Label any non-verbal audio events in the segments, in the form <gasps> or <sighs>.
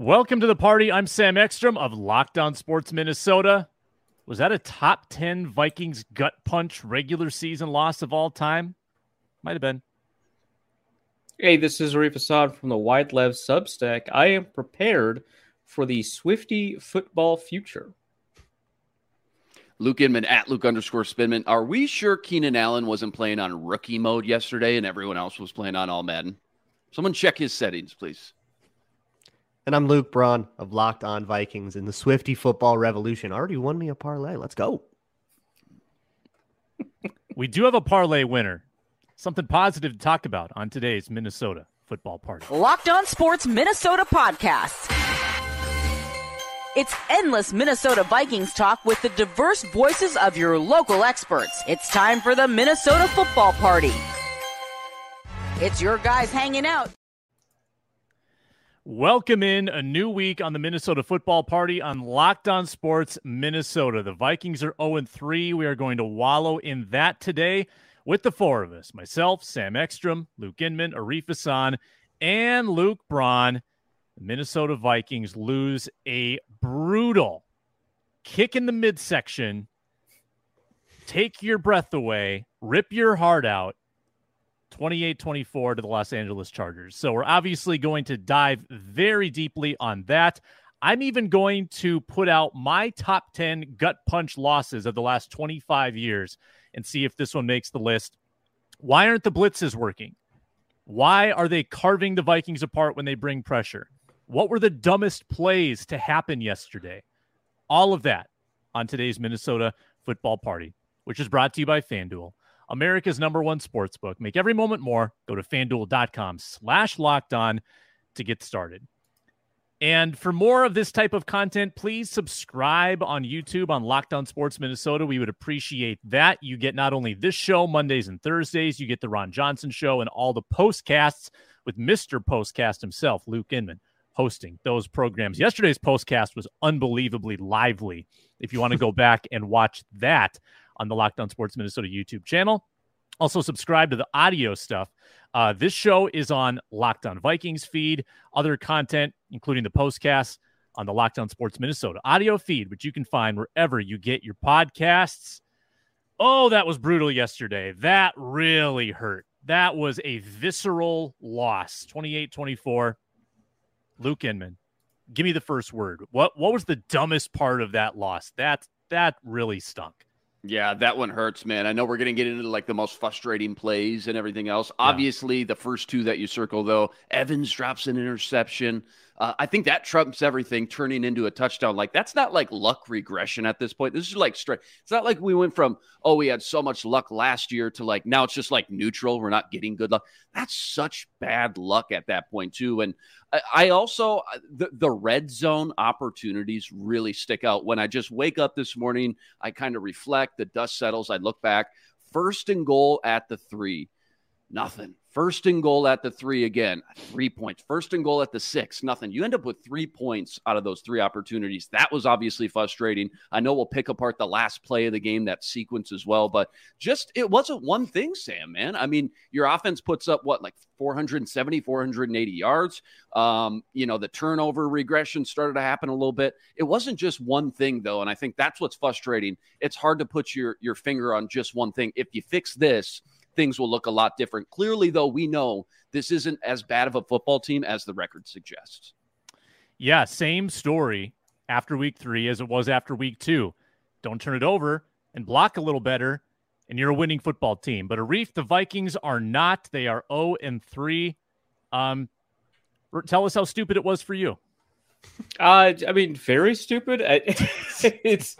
Welcome to the party. I'm Sam Ekstrom of Locked On Sports Minnesota. Was that a top 10 Vikings gut punch regular season loss of all time? Might have been. Hey, this is Arif Hasan from the White Lev Substack. I am prepared for the Swifty football future. Luke Inman at Luke underscore Spinman. Are we sure Keenan Allen wasn't playing on rookie mode yesterday and everyone else was playing on all Madden? Someone check his settings, please. And I'm Luke Braun of Locked On Vikings in the Swifty Football Revolution. Already won me a parlay. Let's go. we do have a parlay winner. Something positive to talk about on today's Minnesota football party. Locked On Sports Minnesota podcast. It's endless Minnesota Vikings talk with the diverse voices of your local experts. It's time for the Minnesota football party. It's your guys hanging out Welcome in a new week on the Minnesota Football Party on Locked On Sports Minnesota. The Vikings are 0 3. We are going to wallow in that today with the four of us myself, Sam Ekstrom, Luke Inman, Arif Hasan, and Luke Braun. The Minnesota Vikings lose a brutal kick in the midsection, take your breath away, rip your heart out 28 24 to the Los Angeles Chargers. So we're obviously going to dive very deeply on that. I'm even going to put out my top 10 gut punch losses of the last 25 years and see if this one makes the list. Why aren't the blitzes working? Why are they carving the Vikings apart when they bring pressure? What were the dumbest plays to happen yesterday? All of that on today's Minnesota football party, which is brought to you by FanDuel. America's number one sports book. Make every moment more. Go to fanduel.com slash locked on to get started. And for more of this type of content, please subscribe on YouTube on Locked On Sports Minnesota. We would appreciate that. You get not only this show Mondays and Thursdays, you get the Ron Johnson show and all the postcasts with Mr. Postcast himself, Luke Inman, hosting those programs. Yesterday's postcast was unbelievably lively. If you want to go <laughs> back and watch that, on the Locked On Sports Minnesota YouTube channel. Also, subscribe to the audio stuff. Uh, this show is on Locked On Vikings feed, other content, including the postcasts on the Locked On Sports Minnesota audio feed, which you can find wherever you get your podcasts. Oh, that was brutal yesterday. That really hurt. That was a visceral loss 28 24. Luke Inman, give me the first word. What what was the dumbest part of that loss? That that really stunk. Yeah, that one hurts, man. I know we're going to get into like the most frustrating plays and everything else. Yeah. Obviously, the first two that you circle, though, Evans drops an interception. Uh, I think that trumps everything, turning into a touchdown. Like that's not like luck regression at this point. This is like straight. It's not like we went from oh we had so much luck last year to like now it's just like neutral. We're not getting good luck. That's such bad luck at that point too. And I, I also uh, the the red zone opportunities really stick out. When I just wake up this morning, I kind of reflect. The dust settles. I look back. First and goal at the three, nothing. First and goal at the three again, three points. First and goal at the six, nothing. You end up with three points out of those three opportunities. That was obviously frustrating. I know we'll pick apart the last play of the game, that sequence as well, but just it wasn't one thing, Sam, man. I mean, your offense puts up what, like 470, 480 yards. Um, you know, the turnover regression started to happen a little bit. It wasn't just one thing, though, and I think that's what's frustrating. It's hard to put your your finger on just one thing. If you fix this, things will look a lot different. Clearly, though, we know this isn't as bad of a football team as the record suggests. Yeah, same story after week three as it was after week two. Don't turn it over and block a little better, and you're a winning football team. But Arif, the Vikings are not. They are 0 and 3. Um, tell us how stupid it was for you. Uh, I mean, very stupid. <laughs> it's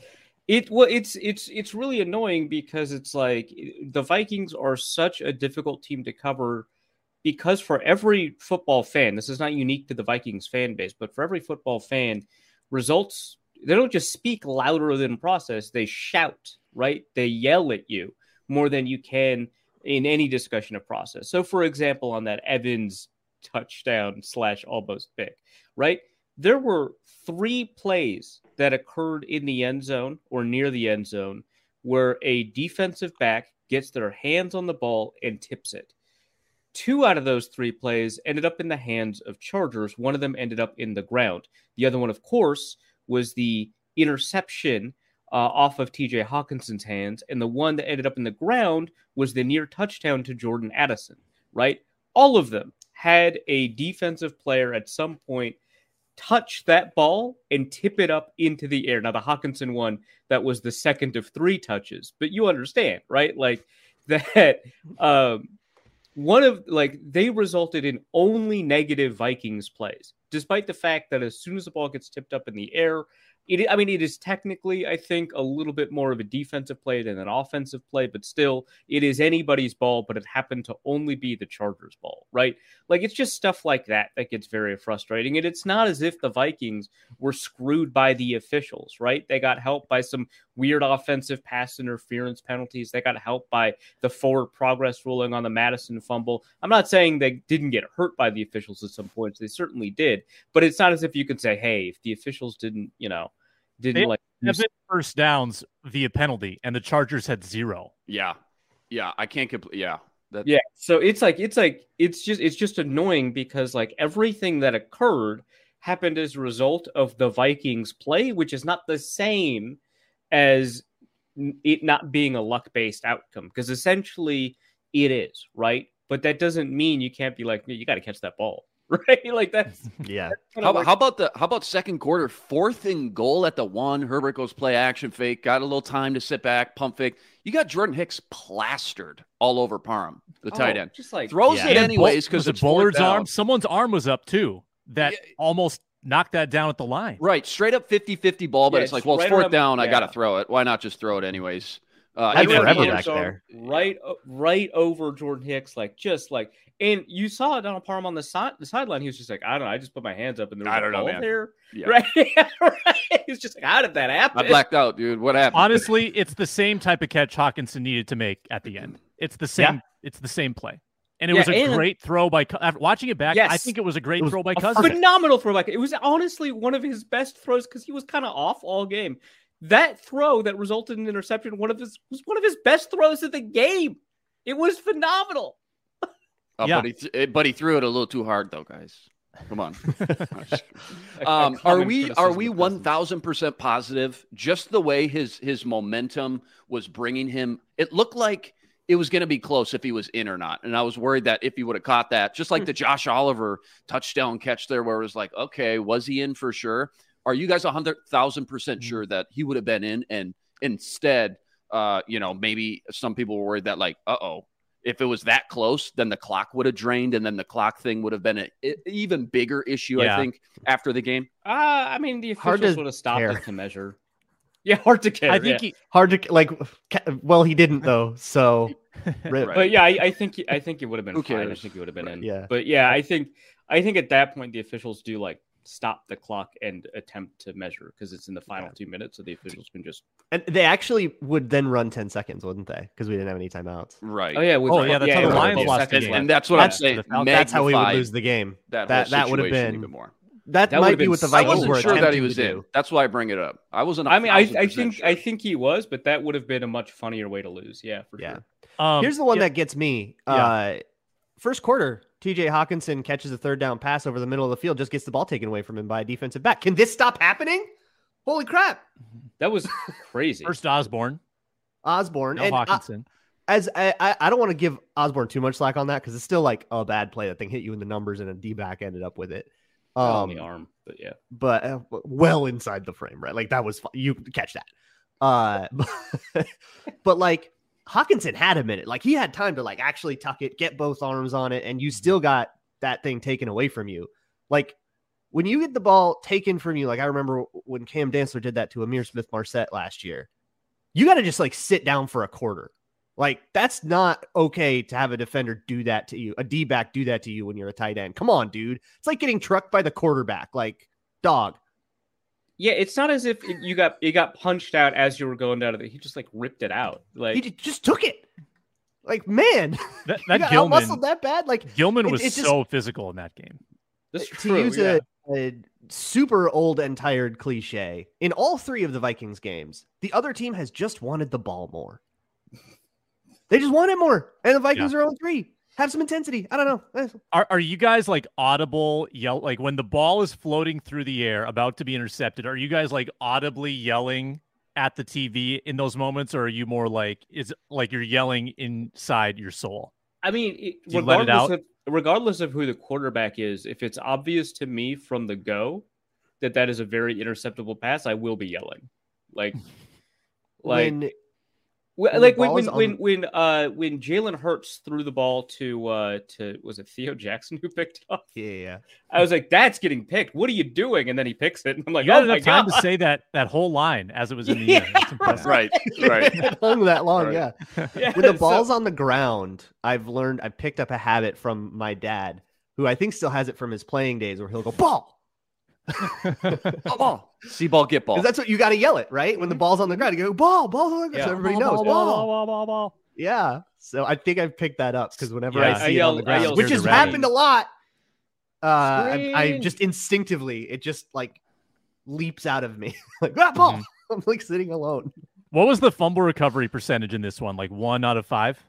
it well, it's it's it's really annoying because it's like the Vikings are such a difficult team to cover because for every football fan, this is not unique to the Vikings fan base, but for every football fan, results they don't just speak louder than process, they shout, right? They yell at you more than you can in any discussion of process. So for example, on that Evans touchdown slash almost pick, right? There were three plays that occurred in the end zone or near the end zone where a defensive back gets their hands on the ball and tips it. two out of those three plays ended up in the hands of Chargers. One of them ended up in the ground. The other one, of course, was the interception uh, off of TJ Hockenson's hands. And the one that ended up in the ground was the near touchdown to Jordan Addison, right? All of them had a defensive player at some point touch that ball and tip it up into the air. Now, the Hockenson one, that was the second of three touches, but you understand, right? Like <laughs> that, um, one of like they resulted in only negative Vikings plays, despite the fact that as soon as the ball gets tipped up in the air, it, I mean, it is technically, I think, a little bit more of a defensive play than an offensive play, but still, it is anybody's ball, but it happened to only be the Chargers' ball, right? Like, it's just stuff like that that gets very frustrating. And it's not as if the Vikings were screwed by the officials, right? They got help by some weird offensive pass interference penalties. They got help by the forward progress ruling on the Mattison fumble. I'm not saying they didn't get hurt by the officials at some points. They certainly did, but it's not as if you could say, hey, if the officials didn't, you know, didn't They like Seven first downs via penalty, and the Chargers had zero. Yeah. Yeah. I can't complete. Yeah. That, Yeah. So it's like it's like it's just it's just annoying because like everything that occurred happened as a result of the Vikings play, which is not the same as it not being a luck based outcome because essentially it is right. But that doesn't mean you can't be like you got to catch that ball, <laughs> right? Like that's <laughs> Yeah. kind How, of about- how about the how about second quarter, fourth and goal at the one? Herbert goes play action fake, got a little time to sit back, pump fake. You got Jordan Hicks plastered all over Parham, the tight oh, end. just like Throws Yeah. it And anyways because was it's Bullard's arm. Someone's arm was up too. That Yeah. almost knocked that down at the line. Right, straight up 50-50 ball, but Yeah, it's like, it's well, it's fourth around- down. I got to throw it. Why not just throw it anyways? Uh, Had even if forever back there. right, right over Jordan Hicks, like just like, and you saw Donald Parham on the side, the sideline. He was just like, I don't know, I just put my hands up and there was I a don't know, ball man. there, Yeah. <laughs> right? right? <laughs> He was just like, how did that happen? I blacked out, dude. What happened? Honestly, it's the same type of catch Hockenson needed to make at the end. It's the same. It's the same play, and it Yeah, was a great throw by. After watching it back, I think it was a great was throw by a Cousins. Phenomenal throwback. It was honestly one of his best throws because he was kind of off all game. That throw that resulted in an interception, one of his was one of his best throws of the game. It was phenomenal. Uh, Yeah. but, he th- but he threw it a little too hard, though, guys. Come on. <laughs> <laughs> A- a um, are we are we of one Cousins. thousand percent positive? Just the way his his momentum was bringing him, it looked like it was going to be close if he was in or not. And I was worried that if he would have caught that, just like the Josh Oliver touchdown catch there, where it was like, okay, was he in for sure? Are you guys a hundred thousand percent sure that he would have been in? And instead, uh, you know, maybe some people were worried that like, uh oh, if it was that close, then the clock would have drained, and then the clock thing would have been an even bigger issue. I think after the game. Uh, I mean, the officials would have stopped care. it to measure. <laughs> Yeah, hard to care. I think yeah. he, Hard to like. Well, he didn't though. So. <laughs> Right. but yeah, I, I think I think it would have been Who fine. I cares? think it would have been Right. in. Yeah. But yeah, I think I think at that point the officials do like stop the clock and attempt to measure because it's in the final two minutes, so the officials can just. And they actually would then run ten seconds, wouldn't they? Because we didn't have any timeouts. Right. Oh yeah, with Oh, yeah, that's how the with Lions 12 lost the game. And that's what Yeah. I'm saying. That's how we would lose the game. That That that would have been even more. that, That might be been what the Vikings were sure that he attempting was to in. do. That's why I bring it up. I wasn't. I mean, I, I think sure. I think he was, but that would have been a much funnier way to lose. Yeah, for Yeah. sure. um, Here's the one yeah, that gets me. Yeah. Uh, first quarter, TJ Hockenson catches a third down pass over the middle of the field, just gets the ball taken away from him by a defensive back. Can this stop happening? Holy crap. That was crazy. <laughs> first Osborn, Osborn. now and uh, Hockenson. as I, I, I don't want to give Osborn too much slack on that because it's still like a bad play. That thing hit you in the numbers and a D back ended up with it. on Um, the arm, but yeah. but uh, well inside the frame, right? Like that was fu- you catch that. Uh, <laughs> but like Hockenson had a minute, like he had time to like actually tuck it, get both arms on it, and you mm-hmm. still got that thing taken away from you. Like when you get the ball taken from you, like I remember when Cam Dantzler did that to Ihmir Smith-Marsette last year, you got to just like sit down for a quarter. Like that's not okay to have a defender do that to you, a D back do that to you when you're a tight end. Come on, dude. It's like getting trucked by the quarterback. Like, dog. Yeah, it's not as if it- you got you got punched out as you were going down to the. He just like ripped it out. Like he just took it. Like, man, That, <laughs> you that got Gilman, outmuscled that bad. Like, Gilman it- was it just- so physical in that game. that's to use yeah. a, a super old and tired cliche, in all three of the Vikings games, the other team has just wanted the ball more. They just want it more, and the Vikings are on three. Have some intensity. I don't know. Eh, Are are you guys like audible yell like when the ball is floating through the air about to be intercepted? Are you guys like audibly yelling at the TV in those moments, or are you more like is like you're yelling inside your soul? I mean, it, Do you let it regardless out? of regardless of who the quarterback is, if it's obvious to me from the go that that is a very interceptable pass, I will be yelling. Like, like, when Well, When like the when ball when is on- when when uh when Jalen Hurts threw the ball to uh to was it Theo Jackson who picked it up? yeah, yeah, yeah. I was like, "That's getting picked. What are you doing?" And then he picks it, and I'm like, You had "Oh my enough time god!" to say that that whole line as it was in the <laughs> Yeah, air. That's. Right, <laughs> right. <laughs> It hung that long, Right. yeah. Yeah, When the so- ball's on the ground, I've learned I picked up a habit from my dad, who I think still has it from his playing days, where he'll go ball. Oh, ball. See ball, get ball. Because that's what you got to yell it, right? When the ball's on the ground, you go ball, ball, on the ground, Yeah. so everybody Ball, knows. ball, Ball, ball, ball, ball, ball. Yeah. So I think I've picked that up because whenever Yeah. I see I it on the ground, yell which has scream. happened a lot, uh, I, I just instinctively it just like leaps out of me <laughs> like ah, ball. Mhm. <laughs> I'm like sitting alone. What was the fumble recovery percentage in this one? Like one out of five?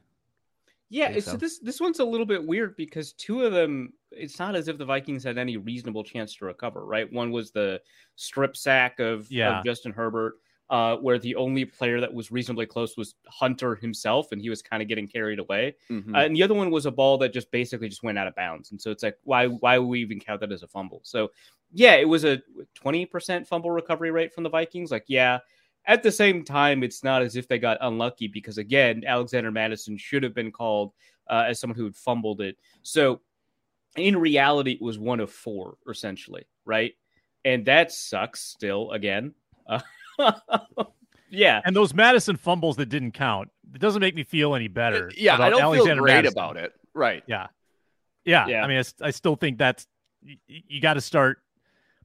Yeah, so so. this this one's a little bit weird because two of them, it's not as if the Vikings had any reasonable chance to recover, right? One was the strip sack of, of Justin Herbert, uh, where the only player that was reasonably close was Hunter himself, and he was kind of getting carried away. Mhm. Uh, and the other one was a ball that just basically just went out of bounds, and so it's like, why why would we even count that as a fumble? So yeah, it was a twenty percent fumble recovery rate from the Vikings. Like yeah. At the same time, it's not as if they got unlucky because again, Alexander Mattison should have been called uh, as someone who had fumbled it. So in reality, it was one of four essentially, right? And that sucks. Still, again, uh, <laughs> yeah, And those Mattison fumbles that didn't count, it doesn't make me feel any better. yeah, I about don't Alexander feel great Mattison. about it. Right. Yeah. Yeah. Yeah. I mean, I, s- I still think that's, y- y- you got to start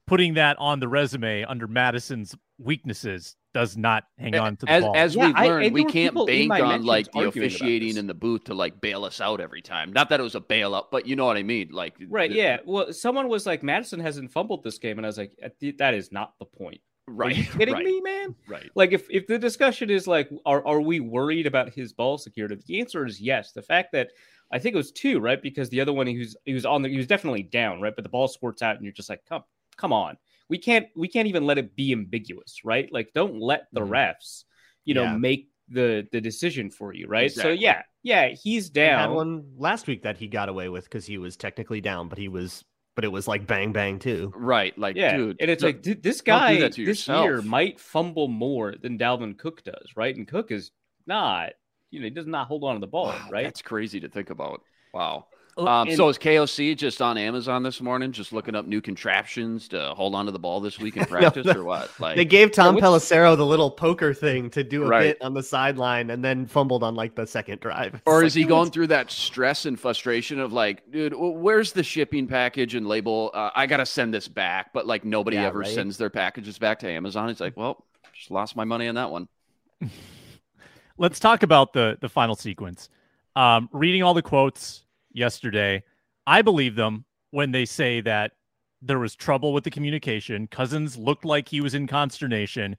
putting that on the resume under Mattison's weaknesses, does not hang on to the as, ball. as Yeah, we've I- learned, and we can't bank on like the officiating this. in the booth to like bail us out every time. Not that it was a bailout, but you know what I mean. Like right, the- yeah. Well, someone was like, Mattison hasn't fumbled this game, and I was like, that is not the point. Are right. you kidding right, me, man? Right. Like, if if the discussion is like, are are we worried about his ball security? The answer is yes. The fact that I think it was two, right? Because the other one he was he was on the he was definitely down, right? But the ball squirts out, and you're just like, come come on. We can't we can't even let it be ambiguous, right? Like, don't let the Mhm. refs, you know, Yeah. make the the decision for you, right? So yeah, yeah, he's I had down. one last week that he got away with because he was technically down, but he was, but it was like bang bang too. Right. Like, Yeah, dude. and it's look, like dude, this don't do guy that this year might fumble more than Dalvin Cook does, right? And Cook is not, you know, he does not hold on to the ball, wow, right? That's crazy to think about. Wow. Uh, Um, and- so is KOC just on Amazon this morning, just looking up new contraptions to hold on to the ball this week in <laughs> practice, no. or what? Like, They gave Tom what's- Pelissero the little poker thing to do a Right. bit on the sideline and then fumbled on like the second drive. <laughs> It's or like, is he dude, going through that stress and frustration of like, dude, where's the shipping package and label? Uh, I gotta send this back, but like nobody Yeah, ever right. sends their packages back to Amazon. It's like, well, just lost my money on that one. <laughs> Let's talk about the the final sequence. Um, reading all the quotes yesterday, I believe them when they say that there was trouble with the communication. Cousins looked like he was in consternation.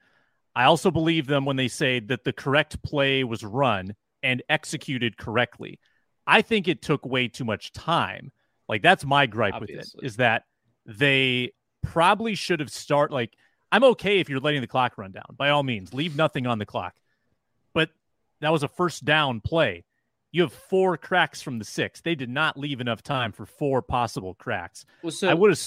I also believe them when they say that the correct play was run and executed correctly. I think it took way too much time. Like that's my gripe with it is that they probably should have start like I'm okay if you're letting the clock run down. By all means, leave nothing on the clock. But that was a first down play. You have four cracks from the six. They did not leave enough time for four possible cracks. well, so I would have.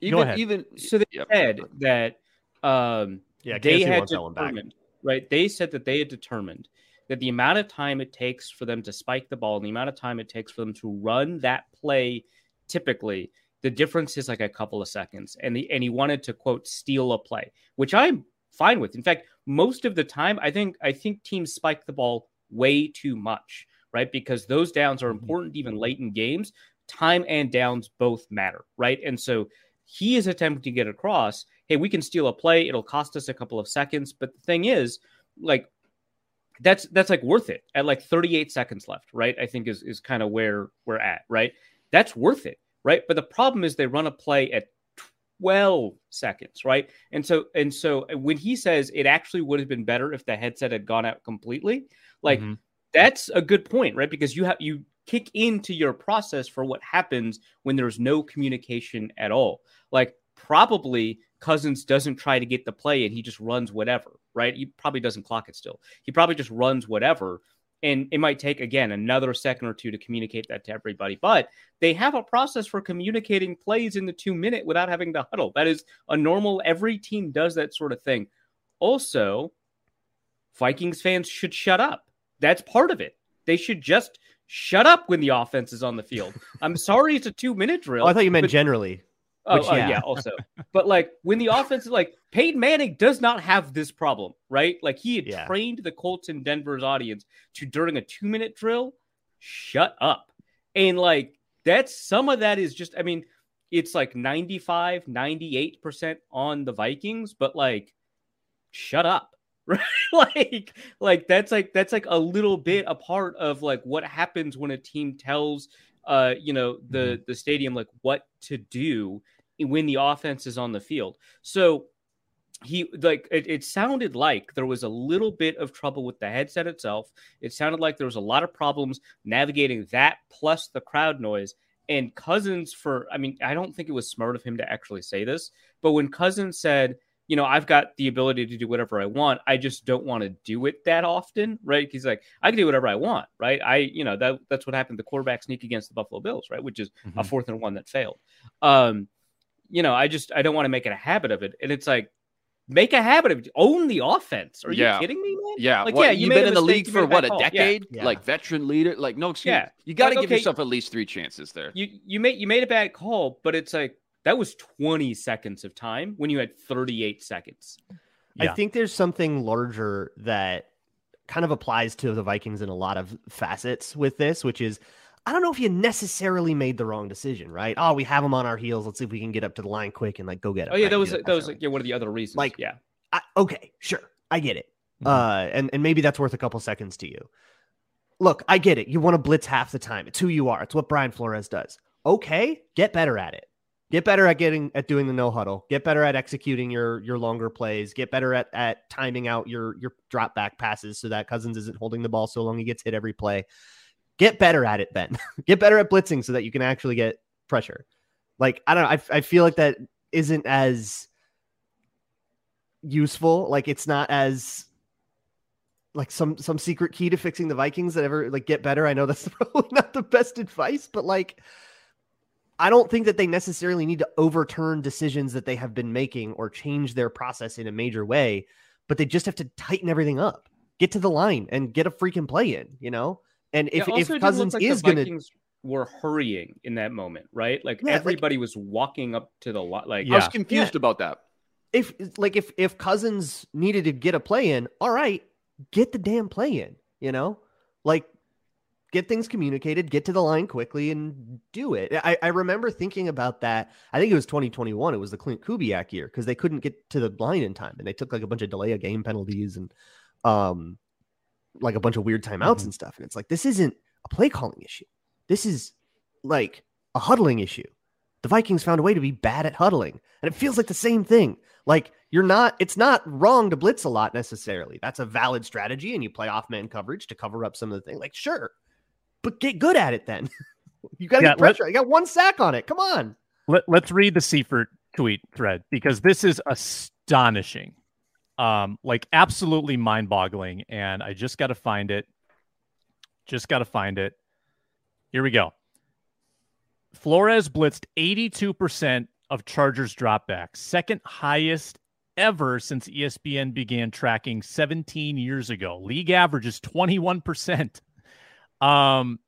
Even, ahead. even so they Yep. said that um, Yeah, they KFC had won't tell him back. determined, right? They said that they had determined that the amount of time it takes for them to spike the ball and the amount of time it takes for them to run that play, typically, the difference is like a couple of seconds. And the and he wanted to quote steal a play, which I'm fine with. In fact, most of the time, I think I think teams spike the ball way too much, right? Because those downs are Mhm. important even late in games. Time and downs both matter, right? And so he is attempting to get across hey we can steal a play it'll cost us a couple of seconds but the thing is like that's that's like worth it at like 38 seconds left right i think is is kind of where we're at right that's worth it right but the problem is they run a play at 12 seconds right and so and so when he says it actually would have been better if the headset had gone out completely like Mhm. That's a good point right because you have you kick into your process for what happens when there's no communication at all. Like probably Cousins doesn't try to get the play and he just runs whatever, right? He probably doesn't clock it still. He probably just runs whatever. And it might take, again, another second or two to communicate that to everybody. But they have a process for communicating plays in the two minute without having to huddle. That is a normal, every team does that sort of thing. Also, Vikings fans should shut up. That's part of it. They should just shut up when the offense is on the field. <laughs> I'm sorry it's a two minute drill. Oh, I thought you meant generally. Oh, Which, oh, yeah. yeah. also. but like when the offense is like Peyton Manning does not have this problem, right? Like he had yeah. trained the Colts and Denver's audience to during a two minute drill, shut up. And like that's some of that is just, I mean, it's like 95, 98% on the Vikings, but like shut up. <laughs> Right? like, like that's like that's like a little bit a part of like what happens when a team tells uh, you know, the mm-hmm. the stadium like what to do when the offense is on the field. So he like it, it, sounded like there was a little bit of trouble with the headset itself. It sounded like there was a lot of problems navigating that plus the crowd noise. And Cousins, for I mean, I don't think it was smart of him to actually say this, but when Cousins said, you know, I've got the ability to do whatever I want. I just don't want to do it that often, right? He's like, I can do whatever I want, right? I, you know, that that's what happened. The quarterback sneak against the Buffalo Bills, right? Which is mm-hmm. a fourth and one that failed. Um, you know, I just I don't want to make it a habit of it. And it's like, make a habit of it. own the offense. Are yeah. you kidding me, man? Yeah, like, yeah, you have been in the league for what a call. decade, yeah. like veteran leader. Like, no excuse. Yeah. You got to like, give okay, yourself at least three chances there. You you made you made a bad call, but it's like that was 20 seconds of time when you had 38 seconds. Yeah. I think there's something larger that kind of applies to the Vikings in a lot of facets with this, which is I don't know if you necessarily made the wrong decision, right? Oh, we have them on our heels. Let's see if we can get up to the line quick and like go get it. Oh yeah, right? that was that was like, yeah, one of the other reasons. Like yeah, I, okay, sure, I get it. Mm-hmm. Uh, and and maybe that's worth a couple seconds to you. Look, I get it. You want to blitz half the time. It's who you are. It's what Brian Flores does. Okay, get better at it. Get better at getting at doing the no huddle. Get better at executing your your longer plays. Get better at at timing out your your drop back passes so that Cousins isn't holding the ball so long he gets hit every play. Get better at it, Ben. <laughs> get better at blitzing so that you can actually get pressure. Like, I don't know. I, I feel like that isn't as useful. Like, it's not as like some some secret key to fixing the Vikings that ever like get better. I know that's <laughs> probably not the best advice, but like I don't think that they necessarily need to overturn decisions that they have been making or change their process in a major way, but they just have to tighten everything up. Get to the line and get a freaking play in, you know? And if, if Cousins like is going to were hurrying in that moment, right? Like yeah, everybody like, was walking up to the lot. Like yeah. I was confused yeah. about that. If like if if Cousins needed to get a play in, all right, get the damn play in. You know, like get things communicated, get to the line quickly, and do it. I, I remember thinking about that. I think it was 2021. It was the Klint Kubiak year because they couldn't get to the line in time, and they took like a bunch of delay of game penalties and um like a bunch of weird timeouts mm-hmm. and stuff. And it's like, this isn't a play calling issue. This is like a huddling issue. The Vikings found a way to be bad at huddling. And it feels like the same thing. Like you're not, it's not wrong to blitz a lot necessarily. That's a valid strategy. And you play off man coverage to cover up some of the things. Like, sure, but get good at it then. <laughs> you got to yeah, get pressure. Let, you got one sack on it. Come on. Let, let's read the Seifert tweet thread because this is astonishing um, like absolutely mind boggling. And I just got to find it. Just got to find it. Here we go. Flores blitzed 82% of Chargers dropbacks, second highest ever since ESPN began tracking 17 years ago. League average is 21%. Um,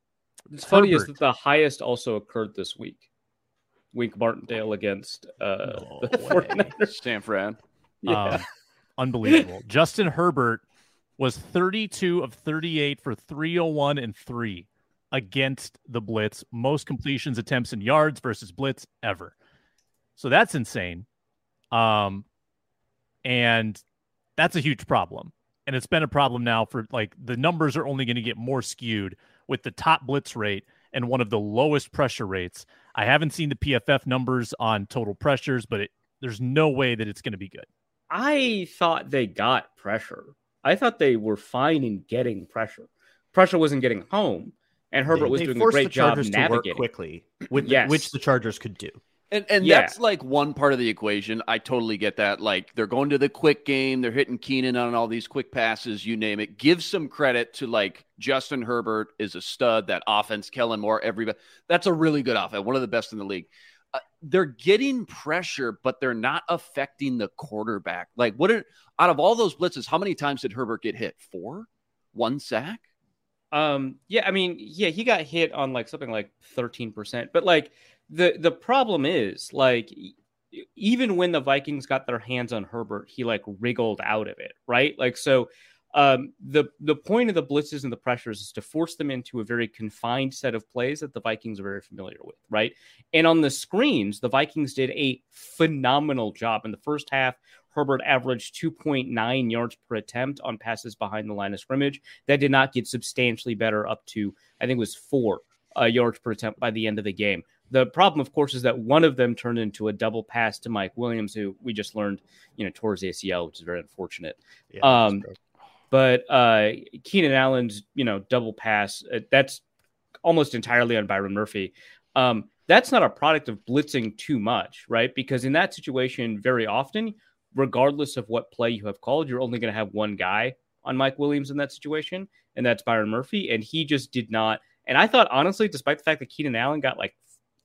it's funny Herbert. is that the highest also occurred this week. Wink Martindale against uh, no the 49ers. <laughs> San Fran. Yeah. Um, Unbelievable. Justin Herbert was 32 of 38 for 301 and 3 against the blitz, most completions attempts and yards versus blitz ever. So that's insane. Um and that's a huge problem. And it's been a problem now for like the numbers are only going to get more skewed with the top blitz rate and one of the lowest pressure rates. I haven't seen the PFF numbers on total pressures, but it, there's no way that it's going to be good. I thought they got pressure. I thought they were fine in getting pressure. Pressure wasn't getting home. and Herbert They- was they doing a great the job Chargers to work navigating. quickly, with Yes. which the Chargers could do. And and Yeah. that's like one part of the equation. I totally get that. Like they're going to the quick game, they're hitting Keenan on all these quick passes, you name it. Give some credit to like Justin Herbert is a stud. That offense, Kellen Moore, everybody. That's a really good offense, one of the best in the league. Uh, they're getting pressure, but they're not affecting the quarterback. Like what? Are, out of all those blitzes, how many times did Herbert get hit? Four, one sack. Um, yeah, I mean, yeah, he got hit on like something like 13%. But like the the problem is like even when the Vikings got their hands on Herbert, he like wriggled out of it, right? Like so um the the point of the blitzes and the pressures is to force them into a very confined set of plays that the Vikings are very familiar with, right? And on the screens, the Vikings did a phenomenal job in the first half. Herbert averaged 2.9 yards per attempt on passes behind the line of scrimmage. That did not get substantially better up to, I think it was four uh, yards per attempt by the end of the game. The problem, of course, is that one of them turned into a double pass to Mike Williams, who we just learned, you know, towards the ACL, which is very unfortunate. Yeah, Um. But uh, Keenan Allen's, you know, double pass, uh, that's almost entirely on Byron Murphy. Um, that's not a product of blitzing too much, right? Because in that situation, very often, regardless of what play you have called, you're only going to have one guy on Mike Williams in that situation, and that's Byron Murphy. And he just did not. And I thought, honestly, despite the fact that Keenan Allen got like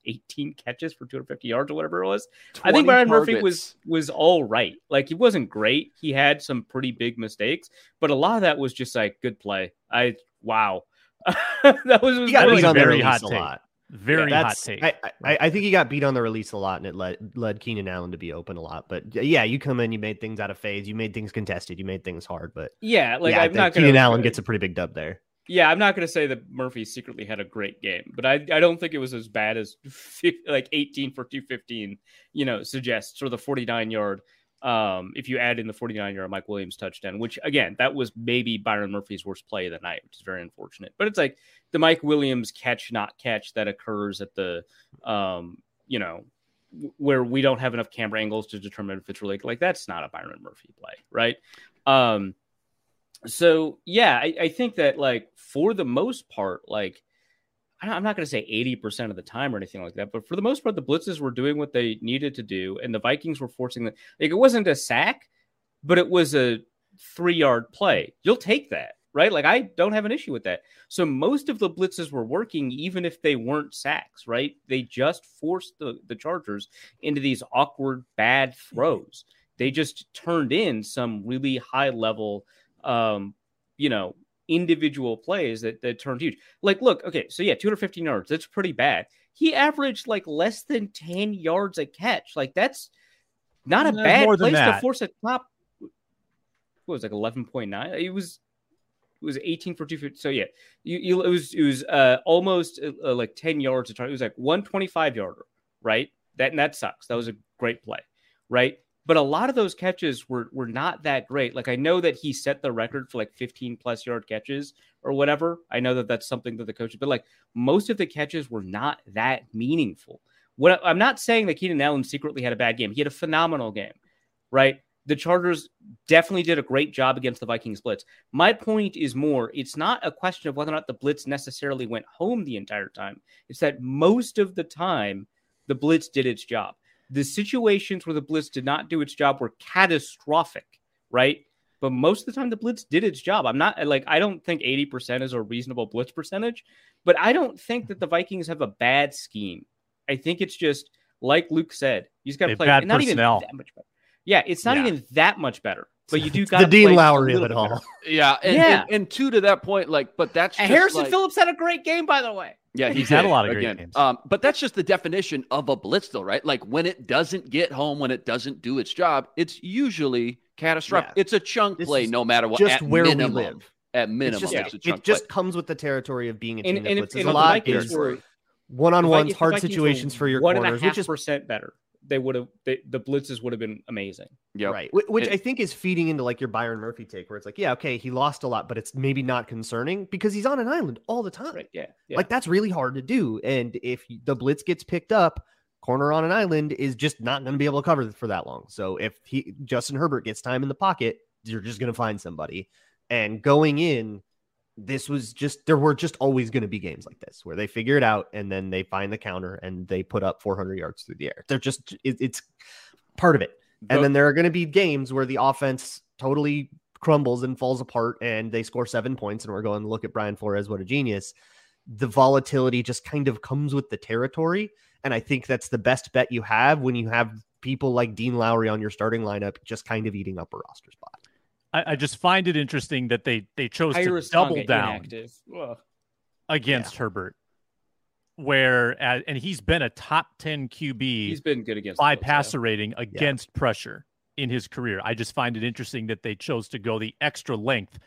18 catches for 250 yards or whatever it was, I think Byron Murphy was was all right. Like he wasn't great. He had some pretty big mistakes, but a lot of that was just like good play. I wow. <laughs> that was, was He got really beat on the very release hot a take. lot. Very That's, hot take. I, I, I think he got beat on the release a lot, and it led led Keenan Allen to be open a lot. But yeah, you come in, you made things out of phase, you made things contested, you made things hard. But yeah, like yeah, I'm not Keenan gonna Keenan Allen gets a pretty big dub there. Yeah, I'm not going to say that Murphy secretly had a great game, but I, I don't think it was as bad as like 18 for 215, you know, suggests or the 49 yard. Um, if you add in the 49 yard Mike Williams touchdown, which again, that was maybe Byron Murphy's worst play of the night, which is very unfortunate. But it's like the Mike Williams catch not catch that occurs at the, um, you know, where we don't have enough camera angles to determine if it's really like that's not a Byron Murphy play, right? Um, so yeah, I, I think that like for the most part, like I'm not going to say 80% of the time or anything like that, but for the most part, the blitzes were doing what they needed to do, and the Vikings were forcing the like it wasn't a sack, but it was a three yard play. You'll take that, right? Like I don't have an issue with that. So most of the blitzes were working, even if they weren't sacks, right? They just forced the, the Chargers into these awkward, bad throws. They just turned in some really high level, um, you know, individual plays that, that turned huge. Like, look, okay, so yeah, 215 yards, that's pretty bad. He averaged like less than 10 yards a catch. Like, that's not a bad place to force a top. What was like 11.9? It was it was 18 for 250. So yeah, you, you it was it was uh almost uh, uh, like 10 yards a target. It was like 125 yarder, right? That and that sucks. That was a great play, right? But a lot of those catches were were not that great. Like I know that he set the record for like 15 plus yard catches or whatever. I know that that's something that the coaches, but like most of the catches were not that meaningful. What I'm not saying that Keenan Allen secretly had a bad game. He had a phenomenal game, right? The Chargers definitely did a great job against the Vikings blitz. My point is more, it's not a question of whether or not the blitz necessarily went home the entire time. It's that most of the time the blitz did its job. The situations where the blitz did not do its job were catastrophic, right? But most of the time the blitz did its job. I'm not like I don't think 80% is a reasonable blitz percentage, but I don't think that the Vikings have a bad scheme. I think it's just like Luke said, you just got to play bad not even that much better. Yeah, it's not Yeah. even that much better. But you do got the Dean Lowry of it all. Yeah, and, Yeah. and, and two to that point, like, but that's just Harrison like- Phillips had a great game, by the way. Yeah, He's had a lot of great again. games. Um, but that's just the definition of a blitz, though, right? Like when it doesn't get home, when it doesn't do its job, it's usually catastrophic. Yeah. It's a chunk This play, no matter what. Just at where minimum, we live. At It's minimum, just, it's a chunk it just play. comes with the territory of being a team And, that and blitzes and a lot. Vikings There's one-on-ones, hard situations for your one and a corners, half which is percent better. They would have they, the blitzes would have been amazing. Yep. Right. Which It- I think is feeding into like your Byron Murphy take, where it's like, yeah, okay, he lost a lot, but it's maybe not concerning because he's on an island all the time. Right? Yeah. yeah. Like that's really hard to do. And if the blitz gets picked up, corner on an island is just not going to be able to cover for that long. So if he Justin Herbert gets time in the pocket, you're just going to find somebody. And going in, this was just there were just always going to be games like this where they figure it out and then they find the counter and they put up 400 yards through the air. They're just it, it's part of it. And But- then there are going to be games where the offense totally crumbles and falls apart and they score 7 points and we're going to look at Brian Flores what a genius. The volatility just kind of comes with the territory and I think that's the best bet you have when you have people like Dean Lowry on your starting lineup just kind of eating up a roster spot. I, I just find it interesting that they they chose to double Tonga down inactive. Ugh. against Herbert, where uh, and he's been a top ten QB He's been good against by the Bills, passer rating against pressure in his career. I just find it interesting that they chose to go the extra length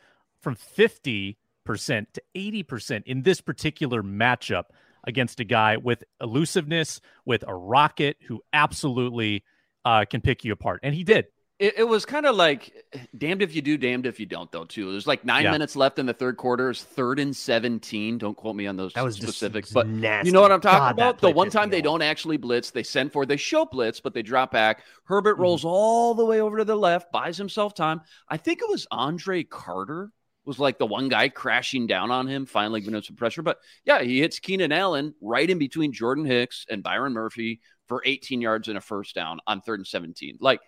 from 50% to 80% in this particular matchup against a guy with elusiveness, with a rocket who absolutely uh, can pick you apart. And he did. It, it was kind of like damned if you do, damned if you don't, though. Too. There's like nine Yeah. minutes left in the third quarter. It's third and seventeen. Don't quote me on those That was specifics, but nasty. you know what I'm talking God, about. The one time they don't actually blitz, they send for, they show blitz, but they drop back. Herbert Mm-hmm. rolls all the way over to the left, buys himself time. I think it was Andre Carter was like the one guy crashing down on him, finally giving him some pressure. But yeah, he hits Keenan Allen right in between Jordan Hicks and Byron Murphy for 18 yards and a first down on third and 17. Like,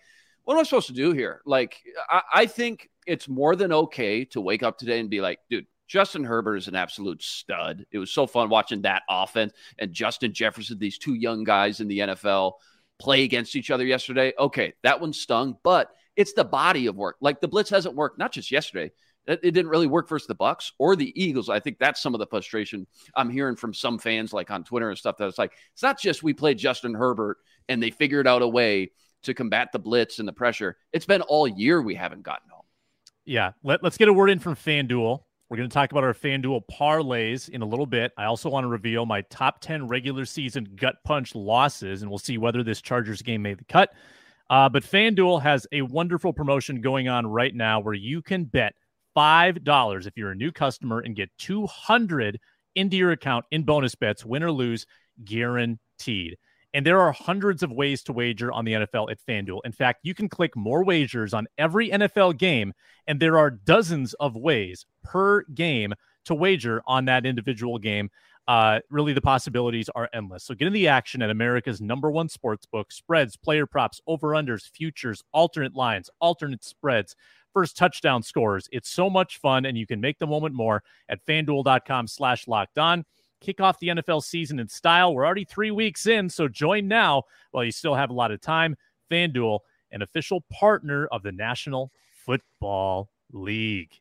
what am I supposed to do here? Like, I, I think it's more than okay to wake up today and be like, dude, Justin Herbert is an absolute stud. It was so fun watching that offense and Justin Jefferson, these two young guys in the NFL, play against each other yesterday. Okay, that one stung, but it's the body of work. Like the blitz hasn't worked, not just yesterday. It didn't really work versus the Bucks or the Eagles. I think that's some of the frustration I'm hearing from some fans, like on Twitter and stuff. That it's like it's not just we played Justin Herbert and they figured out a way to combat the blitz and the pressure. It's been all year we haven't gotten home. Yeah. Let, let's get a word in from FanDuel. We're going to talk about our FanDuel parlays in a little bit. I also want to reveal my top 10 regular season gut punch losses, and we'll see whether this Chargers game made the cut. Uh, but FanDuel has a wonderful promotion going on right now where you can bet $5 if you're a new customer and get 200 into your account in bonus bets, win or lose, guaranteed. And there are hundreds of ways to wager on the NFL at FanDuel. In fact, you can click more wagers on every NFL game, and there are dozens of ways per game to wager on that individual game. Uh, really, the possibilities are endless. So get in the action at America's number one sports book spreads, player props, over unders, futures, alternate lines, alternate spreads, first touchdown scores. It's so much fun, and you can make the moment more at fanduel.com slash locked on. Kick off the NFL season in style. We're already three weeks in, so join now while you still have a lot of time. FanDuel, an official partner of the National Football League.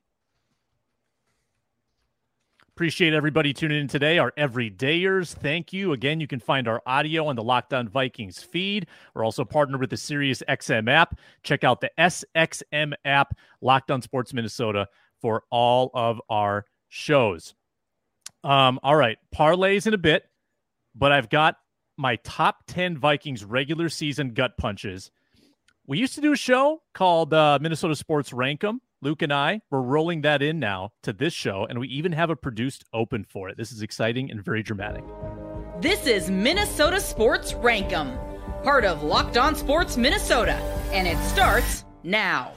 Appreciate everybody tuning in today. Our everydayers, thank you. Again, you can find our audio on the Locked On Vikings feed. We're also partnered with the Sirius XM app. Check out the SXM app, Locked On Sports Minnesota, for all of our shows. Um, all right, parlays in a bit, but I've got my top 10 Vikings regular season gut punches. We used to do a show called uh, Minnesota Sports Rank 'em. Luke and I, we're rolling that in now to this show, and we even have a produced open for it. This is exciting and very dramatic. This is Minnesota Sports Rankum, part of Locked On Sports Minnesota, and it starts now.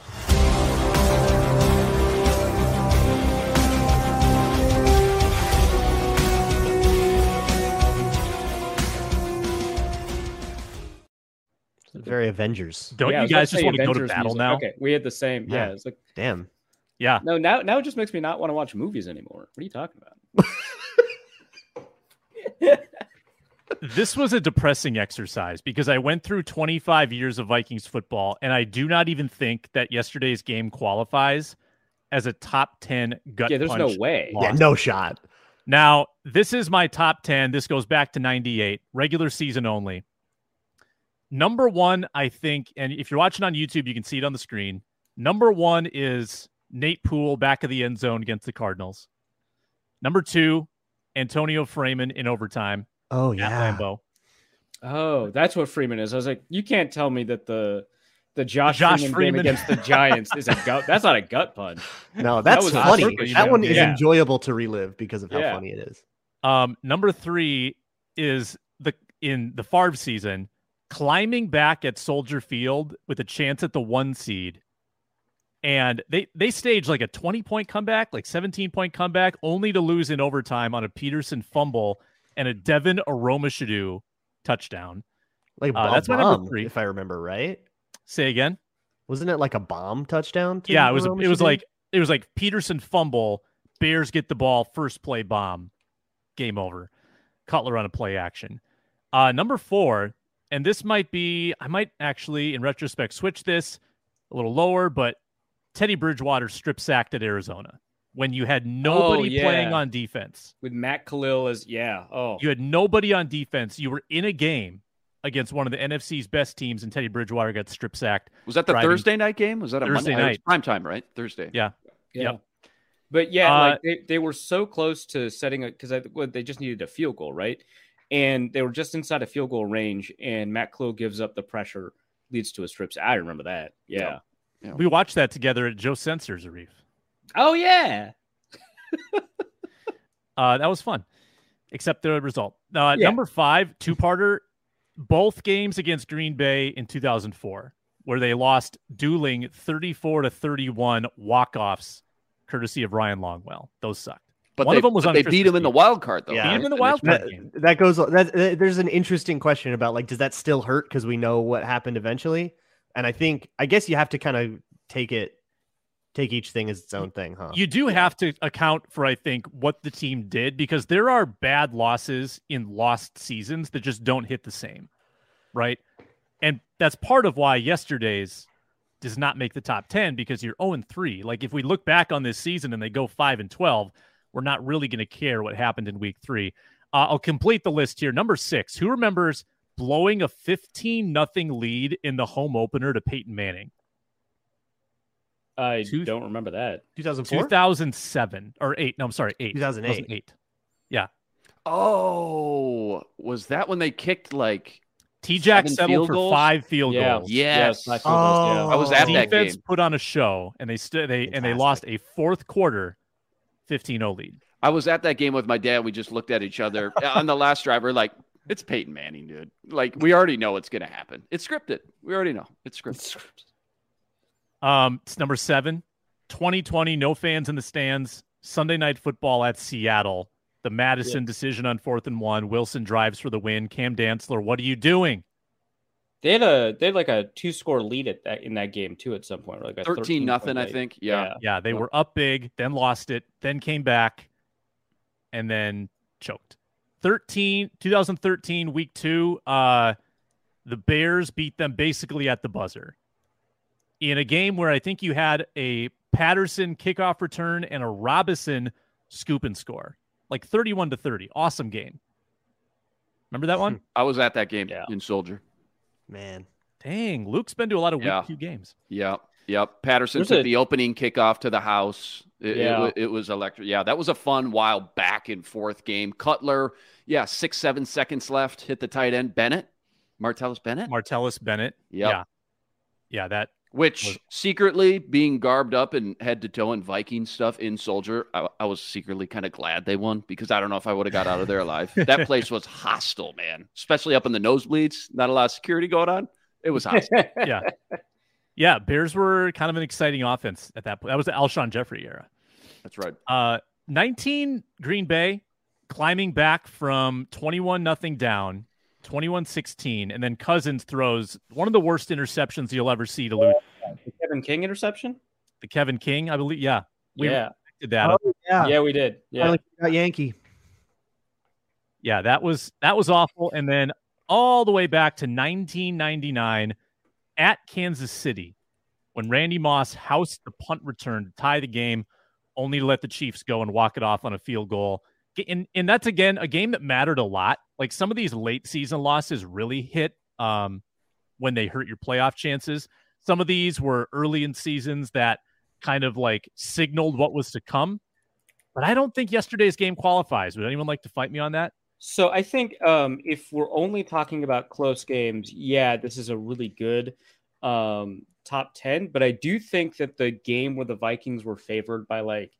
Very Avengers. Don't Yeah, you guys just want to go to battle music. now? Okay, we had the same. Yeah, Yeah. it's like Damn. Yeah. no, now now it just makes me not want to watch movies anymore. What are you talking about? <laughs> This was a depressing exercise because I went through 25 years of Vikings football, and I do not even think that yesterday's game qualifies as a top 10 gut Yeah, there's punch no way. loss. Yeah, no shot. Now, this is my top 10. This goes back to 98, regular season only. Number one, I think, and if you're watching on YouTube, you can see it on the screen. Number one is Nate Poole back of the end zone against the Cardinals. Number two, Antonio Freeman in overtime Oh yeah. Lambeau. Oh, that's what Freeman is. I was like, you can't tell me that the the Josh, Josh Freeman, Freeman. game against the Giants is a <laughs> gut. That's not a gut punch. No, that's was funny. perfect, That one is yeah. enjoyable to relive because of how Yeah. funny it is. Um, number three is the in the Favre season, climbing back at Soldier Field with a chance at the one seed and they they staged like a 20 point comeback, like 17 point comeback, only to lose in overtime on a Peterson fumble and a Devin Aromashodu touchdown. Like Uh, that's my number bomb, three. if I remember right. Say again. Wasn't it like a bomb touchdown? to Yeah, it was. It was like it was like Peterson fumble. Bears get the ball, first play bomb, game over. Cutler on a play action. Uh, number four, and this might be. I might actually, in retrospect, switch this a little lower, but Teddy Bridgewater strip sacked at Arizona when you had nobody yeah. playing on defense. with Matt Kalil as yeah. Oh, You had nobody on defense. You were in a game against one of the NFC's best teams, and Teddy Bridgewater got strip sacked. Was that the Driving- Thursday night game? Was that a Thursday Monday? Night. prime time, right? Thursday. Yeah. Yeah. Yep. But yeah, Uh, like they, they were so close to setting a because well, they just needed a field goal, right? And they were just inside a field goal range, and Matt Kalil gives up the pressure, leads to a strip. sack. I remember that. Yeah. Yeah. We watched that together at Joe Senser's, Arif. Oh yeah. <laughs> Uh, that was fun, except the result. Uh, Yeah. Number five, two parter, both games against Green Bay in 2004, where they lost dueling 34 to 31 walk offs, courtesy of Ryan Longwell. Those sucked. But One they, of them was they beat him in the wild card, though. Yeah. Beat him in the The wild card that, game. that goes that, that- there's an interesting question about like does that still hurt because we know what happened eventually and i think i guess you have to kind of take it take each thing as its own thing huh You do have to account for, I think, what the team did because there are bad losses in lost seasons that just don't hit the same, right? And that's part of why yesterday's does not make the top 10 because you're 0 and 3. Like if we look back on this season and they go 5 and 12, we're not really going to care what happened in week 3. Uh, I'll complete the list here. Number 6, who remembers blowing a 15 nothing lead in the home opener to Peyton Manning? I Two- don't remember that. 2004 2007 or 8. No, I'm sorry, 8. 2008. 2008. Oh, was that when they kicked like? T Jack Seven settled field for goals? five field Yeah. goals. Yes. my field goals, yeah. I was at that Defense game. put on a show and they stood they and they lost a fourth quarter 15-0 lead. I was at that game with my dad. We just looked at each other <laughs> on the last drive. We're like, it's Peyton Manning, dude. Like, we already know it's going to happen. It's scripted. We already know it's scripted. Um it's number 7. 2020 no fans in the stands. Sunday night football at Seattle. The Mattison decision on 4th and 1. Wilson drives for the win. Cam Dantzler, what are you doing? They had a they had like a two score lead at that in that game too at some point. Like a 13 nothing, I think. Yeah. Yeah, they Yep. were up big, then lost it, then came back, and then choked. 13, 2013, week two, uh, the Bears beat them basically at the buzzer in a game where I think you had a Patterson kickoff return and a Robinson scoop and score, like 31 to 30. Awesome game. Remember that one? <laughs> I was at that game Yeah. in Soldier. Man Dang, Luke's been to a lot of week Yeah. two games. Yep. Yep. Patterson There's took a- the opening kickoff to the house. It, it Yeah. wa- it, was electric. Yeah, that was a fun, wild back and forth game. Cutler, yeah, six, seven seconds left. Hit the tight end. Bennett, Martellus Bennett. Martellus Bennett. Yep. Yeah. Yeah, that Which was- secretly being garbed up and head to toe in Viking stuff in Soldier, I, I was secretly kind of glad they won because I don't know if I would have got out of there alive. <laughs> that place was hostile, man. Especially up in the nosebleeds. Not a lot of security going on. It was hostile. <laughs> yeah. Yeah, Bears were kind of an exciting offense at that point. That was the Alshon Jeffery era. That's right. Uh 19 Green Bay climbing back from 21 nothing down, 21-16 and then Cousins throws one of the worst interceptions you'll ever see to lose. The Kevin King interception. The Kevin King, I believe, yeah. We yeah, did that. oh, yeah, yeah, we did. Yeah, got yankee Yeah, that was that was awful and then all the way back to 1999 at Kansas City when Randy Moss housed the punt return to tie the game, only to let the Chiefs go and walk it off on a field goal. And, and that's again a game that mattered a lot. Like some of these late season losses really hit um, when they hurt your playoff chances. Some of these were early in seasons that kind of like signaled what was to come. But I don't think yesterday's game qualifies. Would anyone like to fight me on that? So I think um, if we're only talking about close games, yeah, this is a really good um, top 10. But I do think that the game where the Vikings were favored by like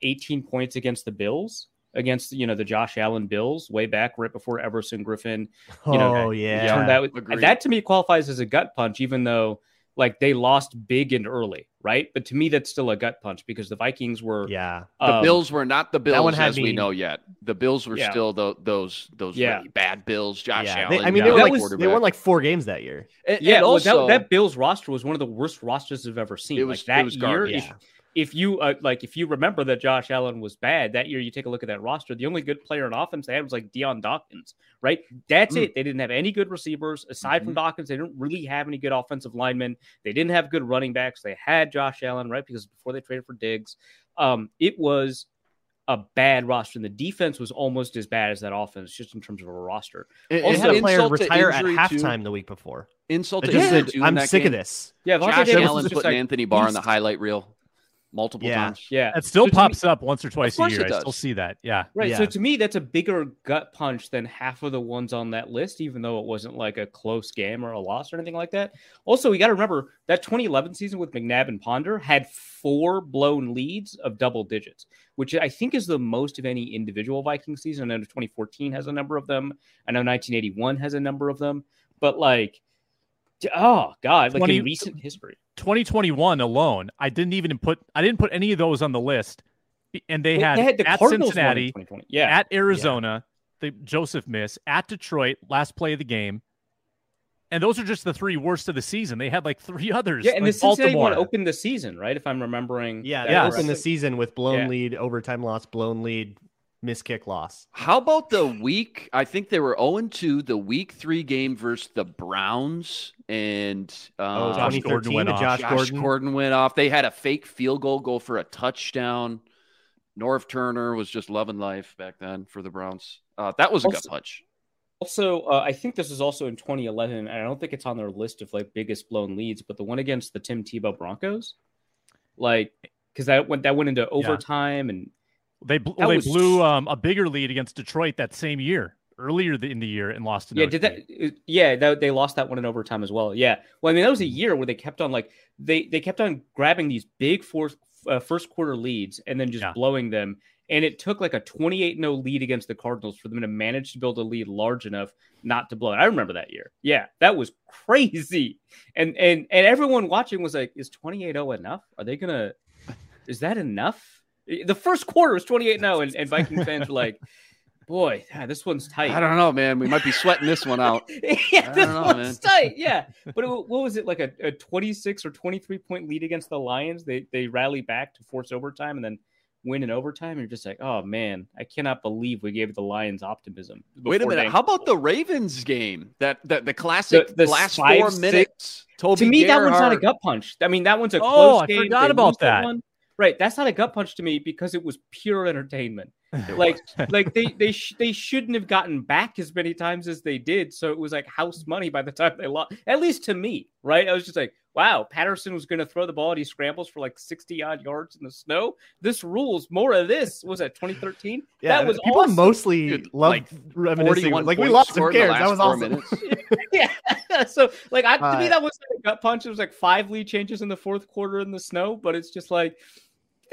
18 points against the Bills, against, you know, the Josh Allen Bills way back right before Everson Griffen oh You know, oh yeah turned out, agreed. that to me qualifies as a gut punch, even though like they lost big and early. right? But to me, that's still a gut punch because the Vikings were Yeah. The um, Bills were not the one Bills had as we know yet. The Bills were Yeah. still tho- those those Yeah. really bad Bills. Josh yeah. Allen. They- I mean, yeah. they were like was- they won like four games that year. And- Yeah, and well, also, that, that Bills roster was one of the worst rosters I've ever seen. It was- like that it was year, garbage. if, Yeah. If you uh, like, if you remember that Josh Allen was bad that year, you take a look at that roster. The only good player in offense they had was like Dion Dawkins, right? That's Mm. it. They didn't have any good receivers aside from Dawkins. They didn't really have any good offensive linemen. They didn't have good running backs. They had Josh Allen, right? Because before they traded for Diggs, um, it was a bad roster, and the defense was almost as bad as that offense, just in terms of a roster. and- They had a player retire at injury, too. halftime the week before. Insult to just injury, said, I'm that sick of this. Yeah, Vontae Josh Davis Allen was just putting like, Anthony Barr in the highlight reel multiple Yeah. times. Yeah, That still So to me- pops up once or twice a course year. I still see that. Yeah. Right. Yeah. So to me, that's a bigger gut punch than half of the ones on that list, even though it wasn't like a close game or a loss or anything like that. Also, we got to remember that 2011 season with McNabb and Ponder had four blown leads of double digits, which I think is the most of any individual Viking season. I know 2014 has a number of them. I know 1981 has a number of them. But like, oh god, like 20 in recent history. 2021 alone, I didn't even put I didn't put any of those on the list. And they, had, the at Cardinals Cincinnati, Yeah. at Arizona, the Joseph miss, at Detroit, last play of the game. And those are just the three worst of the season. They had like three others. yeah, and like the Cincinnati one Baltimore. opened the season, right? If I'm remembering. Yeah, that they Yes. opened the season with blown Yeah. lead, overtime loss, blown lead, miss kick loss. How about the week? I think they were 0 2, the week three game versus the Browns. And Oh, uh, Josh Gordon 2013 went off. Josh, Josh Gordon. Gordon. went off. They had a fake field goal go for a touchdown. Norv Turner was just loving life back then for the Browns. Uh, that was a gut Also- punch. Also, uh, I think this is also in 2011, and I don't think it's on their list of like biggest blown leads, but the one against the Tim Tebow Broncos, like because that went that went into overtime, and They bl- That they was- blew um, a bigger lead against Detroit that same year, earlier in the year, and lost to yeah, did that? Uh, Yeah, that, they lost that one in overtime as well. Yeah, well, I mean that was a year where they kept on like they they kept on grabbing these big fourth uh, first quarter leads and then just Yeah. blowing them. And it took like a 28 0 lead against the Cardinals for them to manage to build a lead large enough not to blow it. I remember that year. Yeah, that was crazy. And and and everyone watching was like, is 28 0 enough? Are they going to, is that enough? The first quarter was 28 0, and, and Viking fans were like, <laughs> boy, yeah, this one's tight. I don't know, man. We might be sweating this one out. <laughs> yeah, I this don't know, one's tight. Yeah, <laughs> but it, what was it like a, a 26 or 23 point lead against the Lions? They they rally back to force overtime and then win in overtime. And you're just like, oh man, I cannot believe we gave the Lions optimism. Wait a minute. How about the Ravens game? That that the classic The- the last five, four six- minutes. Toby to me, that one's not a gut punch. I mean, that one's a Oh, close I game. forgot They about that. one. Right, that's not a gut punch to me because it was pure entertainment. <laughs> like <laughs> like they they sh- they shouldn't have gotten back as many times as they did so it was like house money by the time they lost at least to me right i was just like wow patterson was going to throw the ball and he scrambles for like 60 odd yards in the snow this rules more of this What was that 2013 Yeah, that was people awesome. mostly Dude, love like, reminiscing. Like we lost, who scored cares? That was four awesome. minutes. <laughs> yeah so like I, to me Uh, that was like a gut punch it was like five lead changes in the fourth quarter in the snow but it's just like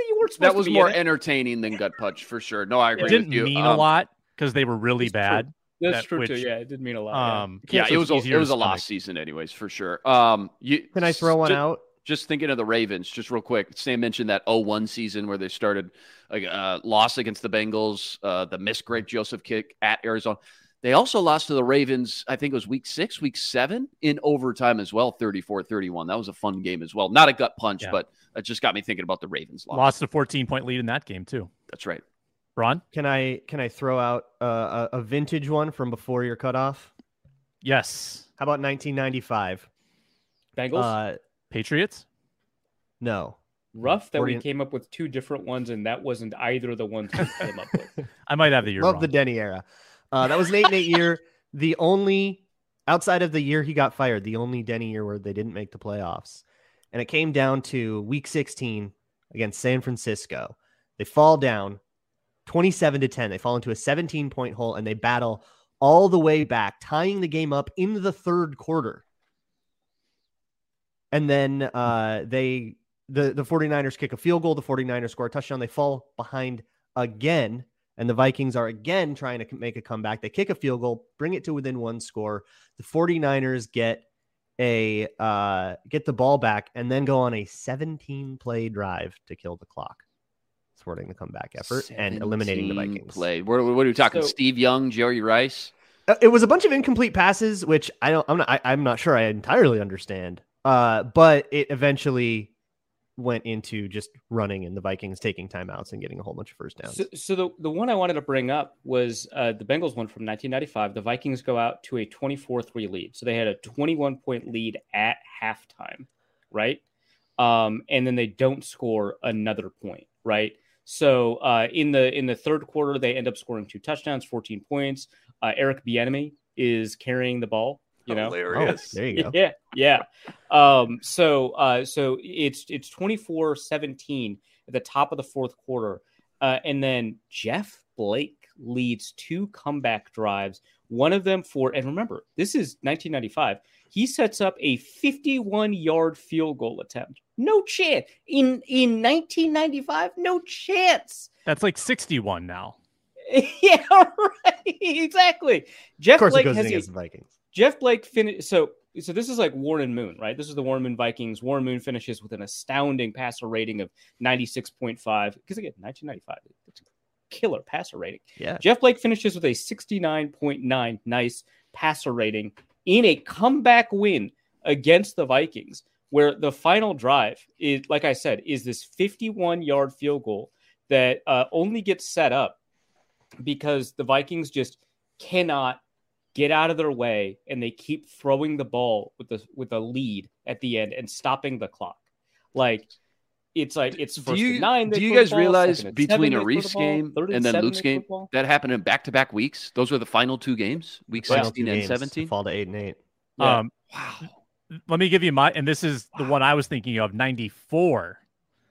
you weren't supposed That to was be more in it. entertaining than gut punch for sure. No, I agree. It didn't with you. mean Um, a lot because they were really it's true. bad. that's that- true too yeah it did mean a lot yeah. Um, Yeah, so it was a, it was a stomach. lost season, anyways, for sure. Um, you Can I throw one just, out? Just thinking of the Ravens, just real quick. Sam mentioned that 0-1 season where they started a uh, loss against the Bengals, uh, the missed Greg Joseph kick at Arizona. They also lost to the Ravens, I think it was week six, week seven in overtime as well, 34 31. That was a fun game as well. Not a gut punch, Yeah. but it just got me thinking about the Ravens loss. Lost a 14 point lead in that game too. That's right. Ron? Can I can I throw out uh, a, a vintage one from before your cutoff? Yes. How about 1995? bengals Uh, Patriots? no. rough that we came up with two different ones and that wasn't either of the ones we came up with <laughs> I might have the year Love wrong. the Denny era. Uh, that was an eight and eight <laughs> year. The only outside of the year he got fired, the only Denny year where they didn't make the playoffs, and it came down to Week 16 against San Francisco. They fall down 27 to 10. They fall into a 17 point hole and they battle all the way back, tying the game up in the third quarter. And then uh, they the the 49ers kick a field goal, the 49ers score a touchdown, they fall behind again and the Vikings are again trying to make a comeback. They kick a field goal, bring it to within one score. The 49ers get a uh, get the ball back and then go on a 17 play drive to kill the clock, thwarting the comeback effort and eliminating the 17 Vikings. Play. What, what are we talking? So- Steve Young, Jerry Rice. Uh, It was a bunch of incomplete passes, which I don't. I'm not. I, I'm not sure I entirely understand. Uh, but it eventually went into just running and the Vikings taking timeouts and getting a whole bunch of first downs. So, so the, the one I wanted to bring up was uh, the Bengals one from 1995. The Vikings go out to a 24 3 lead. So they had a 21 point lead at halftime, right? Um, and then they don't score another point, right? So uh, in the in the third quarter, they end up scoring two touchdowns, 14 points. Uh, Eric Bieniemy is carrying the ball. You know, oh, hilarious. there you go. yeah, yeah. Um, so uh, so it's it's 24-17 at the top of the fourth quarter. Uh, and then Jeff Blake leads two comeback drives. One of them for, and remember, this is 1995. He sets up a 51 yard field goal attempt. No chance. In in 1995, no chance. That's like 61 now. <laughs> yeah, <laughs> right. Exactly. Jeff Of course, Blake it goes has in a against the Vikings. Jeff Blake finished. So, so this is like Warren Moon, right? This is the Warren Moon Vikings. Warren Moon finishes with an astounding passer rating of 96.5. Because again, 1995, it's a killer passer rating. Yeah, Jeff Blake finishes with a 69.9 nice passer rating in a comeback win against the Vikings, where the final drive is, like I said, is this 51 yard field goal that uh, only gets set up because the Vikings just cannot get out of their way and they keep throwing the ball with the with a lead at the end and stopping the clock. Like it's like it's Do you, and nine. do you guys ball, realize between a they Reese the ball, game third and then Luke's game the ball? that happened in back to back weeks? Those were the final two games, week Final 16 and games 17. fall to eight and eight. Yeah. Um, Wow. let me give you my, and this is the one I was thinking of 94.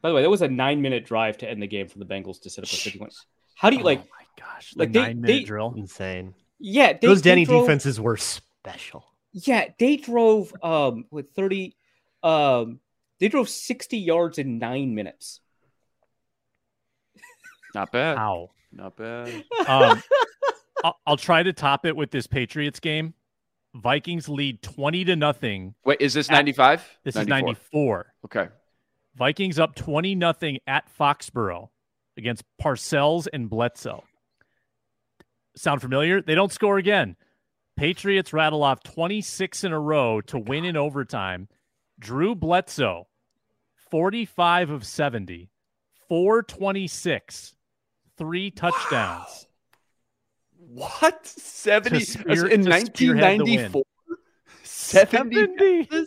By the way, that was a nine minute drive to end the game for the Bengals to set up a 51. How do you like? oh my gosh, like the they- nine they- minute drill. Insane. Yeah, they, Those they Denny drove- defenses were special. Yeah, they drove um with 30 um they drove 60 yards in 9 minutes. Not bad. How? Not bad. Um, I'll, I'll try to top it with this Patriots game. Vikings lead 20 to nothing. Wait, is this 95? This is 94. Okay. Vikings up 20 nothing at Foxborough against Parcells and Bledsoe. Sound familiar? They don't score again. Patriots rattle off 26 in a row to win in overtime. Drew Bledsoe, 45 of 70, 426, three touchdowns. What? 70 spear- in to spearhead the win. 1994? 70 70.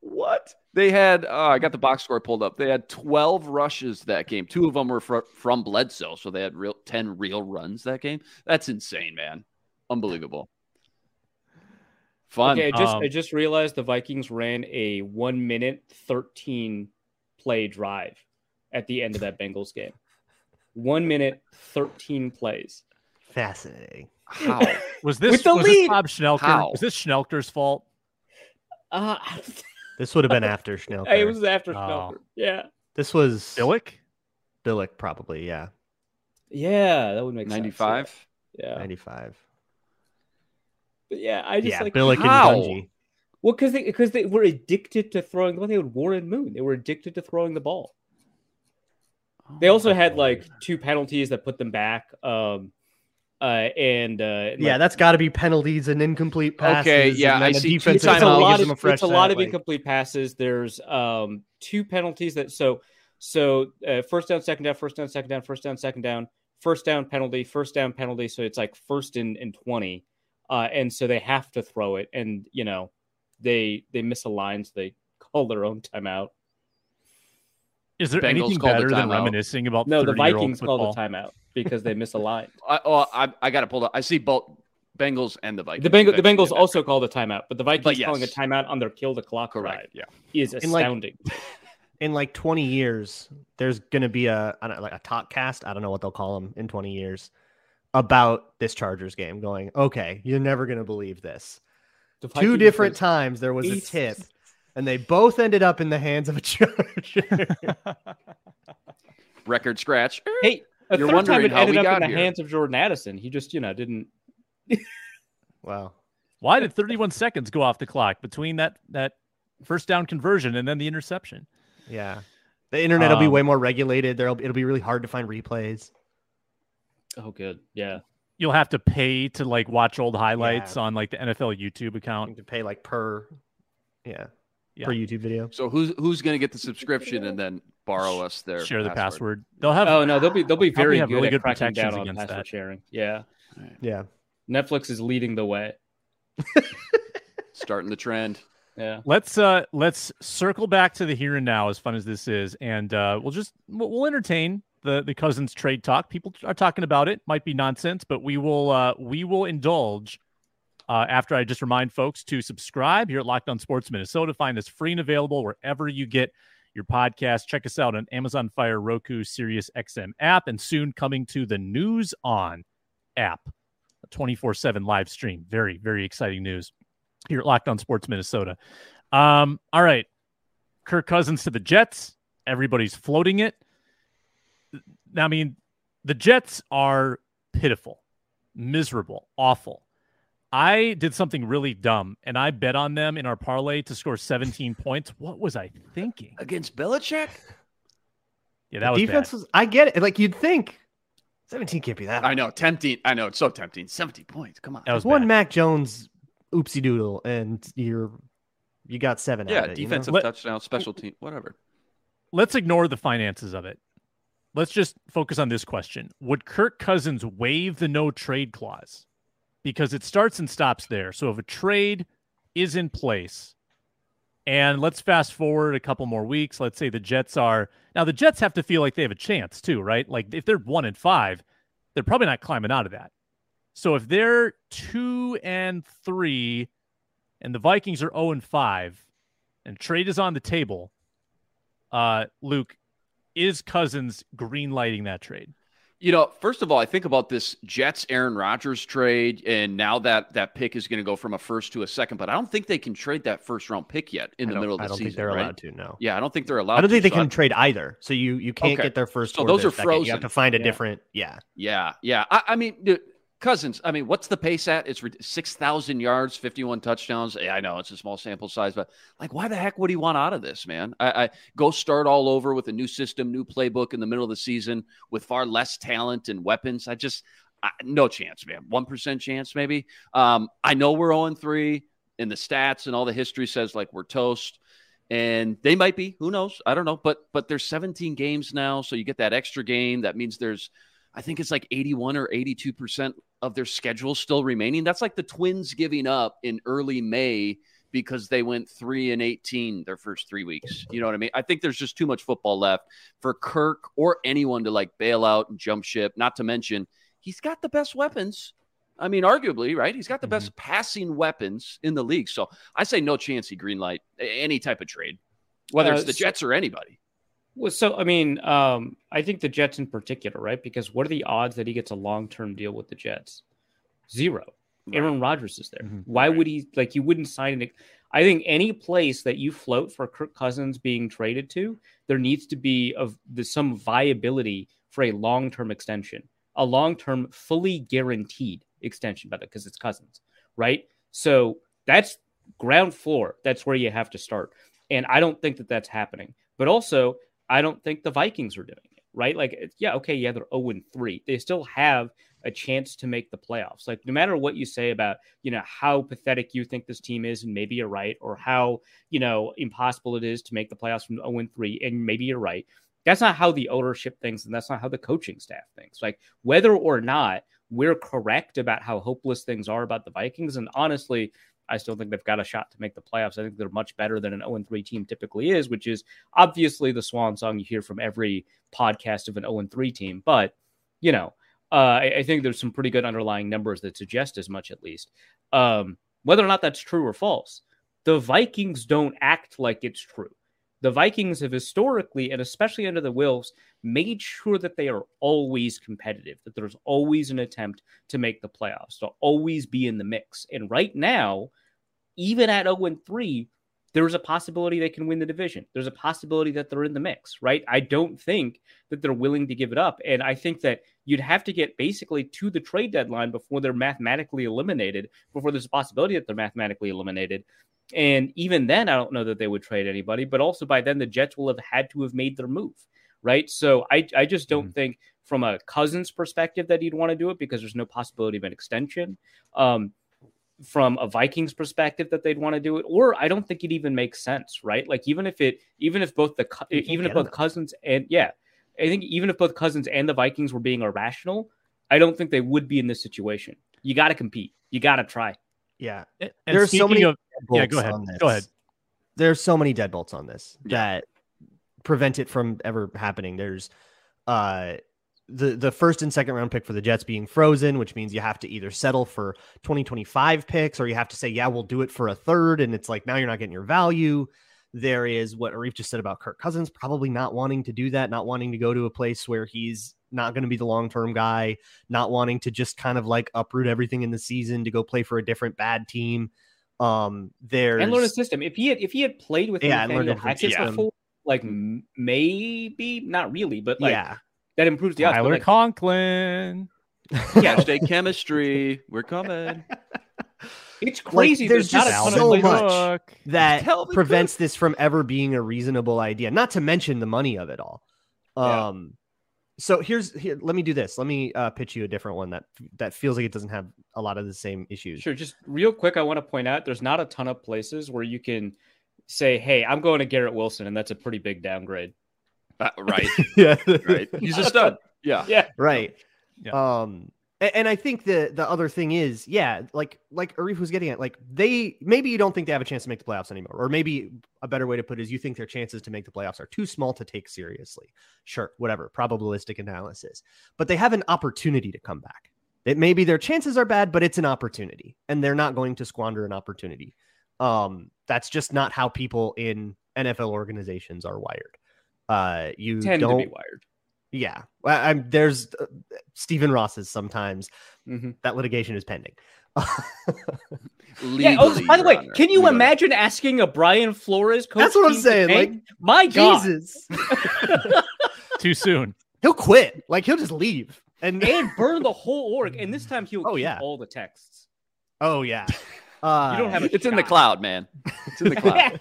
What? They had, oh, I got the box score pulled up. They had 12 rushes that game. Two of them were fr- from Bledsoe, so they had real 10 real runs that game. That's insane, man. Unbelievable. Fun. Okay, I just Um, I just realized the Vikings ran a 1 minute 13 play drive at the end of that Bengals game. 1 minute 13 plays. Fascinating. How? Was this, With the was this lead. Bob Schnelker? How? Was this Schnelker's fault? Uh <laughs> This would have been <laughs> after Schnell. it was after Oh. Schnelker. Yeah. This was Billick? Billick, probably. Yeah, Yeah, that would make sense. 95? Yeah. 95. But yeah, I just Yeah, like Billick how? and Dungy. Well, because they because they were addicted to throwing the ball. They had Warren Moon. They were addicted to throwing the ball. They also had like two penalties that put them back. Um, uh, and uh, Yeah, like, that's got to be penalties and incomplete passes. Okay, yeah, and I the see two defensive it's a lot of a fresh it's a lot of like- incomplete passes. There's um two penalties that so so uh, first down, second down, first down, second down, first down, second down, first down penalty, first down penalty. So it's like first and, and twenty, uh, and so they have to throw it, and you know they they miss a line, so they <laughs> call their own timeout. Is there Bengals anything better than reminiscing about No, the 30-year-old Vikings call the football? timeout because they miss a line. I, oh, I, I got it pulled up. I see both Bengals and the Vikings. The, Bengals, the Bengals also call the timeout, but the Vikings But calling a timeout on their kill the clock Correct. drive Yeah. is And, like, astounding. <laughs> in like 20 years, there's going to be a I don't know, like a talk cast. I don't know what they'll call them in 20 years about this Chargers game. Going, okay, you're never going to believe this. Two different times there was a tip, and they both ended up in the hands of a <laughs> Charger. <laughs> Record scratch. Hey, a You're third time it how ended we up got in the here. hands of Jordan Addison. He just, you know, didn't. <laughs> wow. Why did 31 seconds go off the clock between that that first down conversion and then the interception? Yeah. The internet will be Um, way more regulated. There'll it'll be really hard to find replays. Oh, good. Yeah. You'll have to pay to like watch old highlights Yeah. on like the NFL YouTube You account. have to pay like per yeah, Yeah. per YouTube video. So who's who's going to get the subscription and then borrow us their Share the password. They'll have Oh no, they'll be they'll be Probably very good really at good cracking down protections on against password that. sharing. Yeah. Yeah. Netflix is leading the way. <laughs> Starting the trend. Yeah. let's uh let's circle back to the here and now as fun as this is and uh we'll just we'll, we'll entertain the the cousins trade talk people are talking about it might be nonsense but we will uh we will indulge uh after i just remind folks to subscribe here at locked on sports minnesota find us free and available wherever you get your podcast check us out on amazon fire roku sirius xm app and soon coming to the news on app a 24-7 live stream very very exciting news here at Locked On Sports Minnesota. Um, all right. Kirk Cousins to the Jets. Everybody's floating it. Now, I mean, the Jets are pitiful, miserable, awful. I did something really dumb and I bet on them in our parlay to score 17 points. What was I thinking? Against Belichick? Yeah, that was defense bad. was I get it. Like you'd think 17 can't be that. I know, tempting. I know, it's so tempting. 70 points. Come on. That was one bad. Mac Jones oopsie doodle and you're you got seven yeah, out of it, you know? defensive touchdown, special team, whatever. Let's ignore the finances of it. Let's just focus on this question. Would Kirk Cousins waive the no trade clause? Because it starts and stops there. So if a trade is in place, and let's fast forward a couple more weeks. Let's say the Jets are now the Jets have to feel like they have a chance too, right? Like if they're one and five, they're probably not climbing out of that. So if they're two and three, and the Vikings are zero and five, and trade is on the table, uh, Luke, is Cousins green lighting that trade? You know, first of all, I think about this Jets Aaron Rodgers trade, and now that that pick is going to go from a first to a second, but I don't think they can trade that first round pick yet in the middle of the I don't season. think they're right? allowed to. No, Yeah, I don't think they're allowed. To I don't think to, they so can trade either. So you you can't Okay. get their first. So or those their are second. You have frozen. to find a Yeah. different. Yeah, Yeah, yeah. I, I mean, dude, Cousins. I mean, what's the pace at? It's six thousand yards, fifty-one touchdowns. Yeah, I know it's a small sample size, but like, why the heck would he want out of this, man? I, I go start all over with a new system, new playbook in the middle of the season with far less talent and weapons. I just, I, no chance, man. One percent chance, maybe. Um, I know we're zero three, and the stats and all the history says like we're toast and they might be who knows i don't know but but there's 17 games now so you get that extra game that means there's i think it's like 81 or 82 percent of their schedule still remaining that's like the twins giving up in early may because they went 3 and 18 their first 3 weeks you know what i mean i think there's just too much football left for kirk or anyone to like bail out and jump ship not to mention he's got the best weapons I mean, arguably, right? He's got the best passing weapons in the league. So I say no chance he green light any type of trade, whether Uh, it's the Jets or anybody. Well, so I mean, um, I think the Jets in particular, right? Because what are the odds that he gets a long term deal with the Jets? Zero. Aaron Rodgers is there. Mhm. Why would he like? You wouldn't sign it. I think any place that you float for Kirk Cousins being traded to, there needs to be of the, some viability for a long term extension, a long term, fully guaranteed extension, by the because it's Cousins, right? So that's ground floor. That's where you have to start, and I don't think that that's happening. But also, I don't think the Vikings are doing it, right? Like, yeah, okay, yeah, they're 0 and 3. They still have a chance to make the playoffs. Like, no matter what you say about, you know, how pathetic you think this team is, and maybe you're right, or how, you know, impossible it is to make the playoffs from 0 and 3, and maybe you're right. That's not how the ownership thinks, and that's not how the coaching staff thinks. Like, whether or not we're correct about how hopeless things are about the Vikings, and honestly, I still think they've got a shot to make the playoffs. I think they're much better than an 0 3 team typically is, which is obviously the swan song you hear from every podcast of an 0 3 team. But, you know, uh, I, I think there's some pretty good underlying numbers that suggest as much, at least. Um, whether or not that's true or false, the Vikings don't act like it's true. The Vikings have historically, and especially under the Wilfs, made sure that they are always competitive, that there's always an attempt to make the playoffs, to always be in the mix. And right now, even at 0 3, there's a possibility they can win the division. There's a possibility that they're in the mix, right? I don't think that they're willing to give it up. And I think that you'd have to get basically to the trade deadline before they're mathematically eliminated, before there's a possibility that they're mathematically eliminated. And even then, I don't know that they would trade anybody, but also by then, the Jets will have had to have made their move, right? So I, I just don't mm-hmm. think from a Cousins perspective that he'd want to do it because there's no possibility of an extension. Um, from a Vikings perspective that they'd want to do it, or I don't think it even makes sense, right? Like even if it, even if both the, even if both Cousins and yeah, I think even if both Cousins and the Vikings were being irrational, I don't think they would be in this situation. You got to compete. You got to try. Yeah, and there's so many. Of, yeah, go ahead. Go ahead. There's so many deadbolts on this yeah. that prevent it from ever happening. There's uh the the first and second round pick for the Jets being frozen, which means you have to either settle for 2025 picks or you have to say, yeah, we'll do it for a third. And it's like now you're not getting your value. There is what Arif just said about Kirk Cousins, probably not wanting to do that, not wanting to go to a place where he's not going to be the long term guy, not wanting to just kind of like uproot everything in the season to go play for a different bad team. Um, there and learn a system. If he had if he had played with yeah, Nathaniel Hackett yeah. before, like maybe not really, but like yeah that improves the odds. Tyler like, Conklin. <laughs> Yeah, <laughs> state chemistry. We're coming. It's crazy. Like, there's, there's just so much that prevents this from ever being a reasonable idea. Not to mention the money of it all. Um, yeah. So here's here. Let me do this. Let me uh, pitch you a different one that that feels like it doesn't have a lot of the same issues. Sure. Just real quick, I want to point out there's not a ton of places where you can say, "Hey, I'm going to Garrett Wilson," and that's a pretty big downgrade. Uh, right. <laughs> yeah. Right. He's a stud. <laughs> Yeah. Yeah. Right. Yeah. Um, and, I think the the other thing is, yeah, like like Arif was getting at, like they maybe you don't think they have a chance to make the playoffs anymore, or maybe a better way to put it is you think their chances to make the playoffs are too small to take seriously. Sure, whatever, probabilistic analysis, but they have an opportunity to come back. It maybe their chances are bad, but it's an opportunity, and they're not going to squander an opportunity. Um, that's just not how people in NFL organizations are wired. Uh, you tend don't, to be wired. Yeah, I, am there's uh, Stephen Ross's sometimes mm-hmm. that litigation is pending. <laughs> yeah. Oh, by the way, can you imagine asking a Brian Flores coach? That's what I'm saying. Like, my God. Jesus, <laughs> <laughs> too soon. He'll quit. Like he'll just leave and and burn the whole org. And this time he'll oh yeah all the texts. Oh yeah. Uh, you don't have. it's shot. in the cloud, man. It's in the cloud.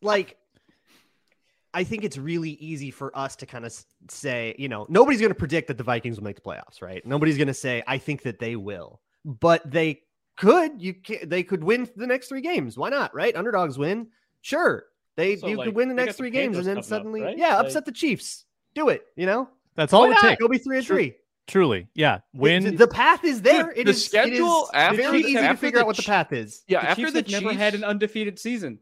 like I think it's really easy for us to kind of say, you know, nobody's going to predict that the Vikings will make the playoffs, right? Nobody's going to say, I think that they will, but they could. You can, they could win the next three games. Why not? Right? Underdogs win. Sure, they so, you like, could win the next three games and then suddenly, up, right? yeah, like, upset the Chiefs. Do it. You know, that's all Why it takes. Go be three and three. Truly, yeah. When The, the path is there. Dude, it the is, schedule it is very easy to figure out what the path is. Yeah, the after Chiefs the Chiefs never had an undefeated season.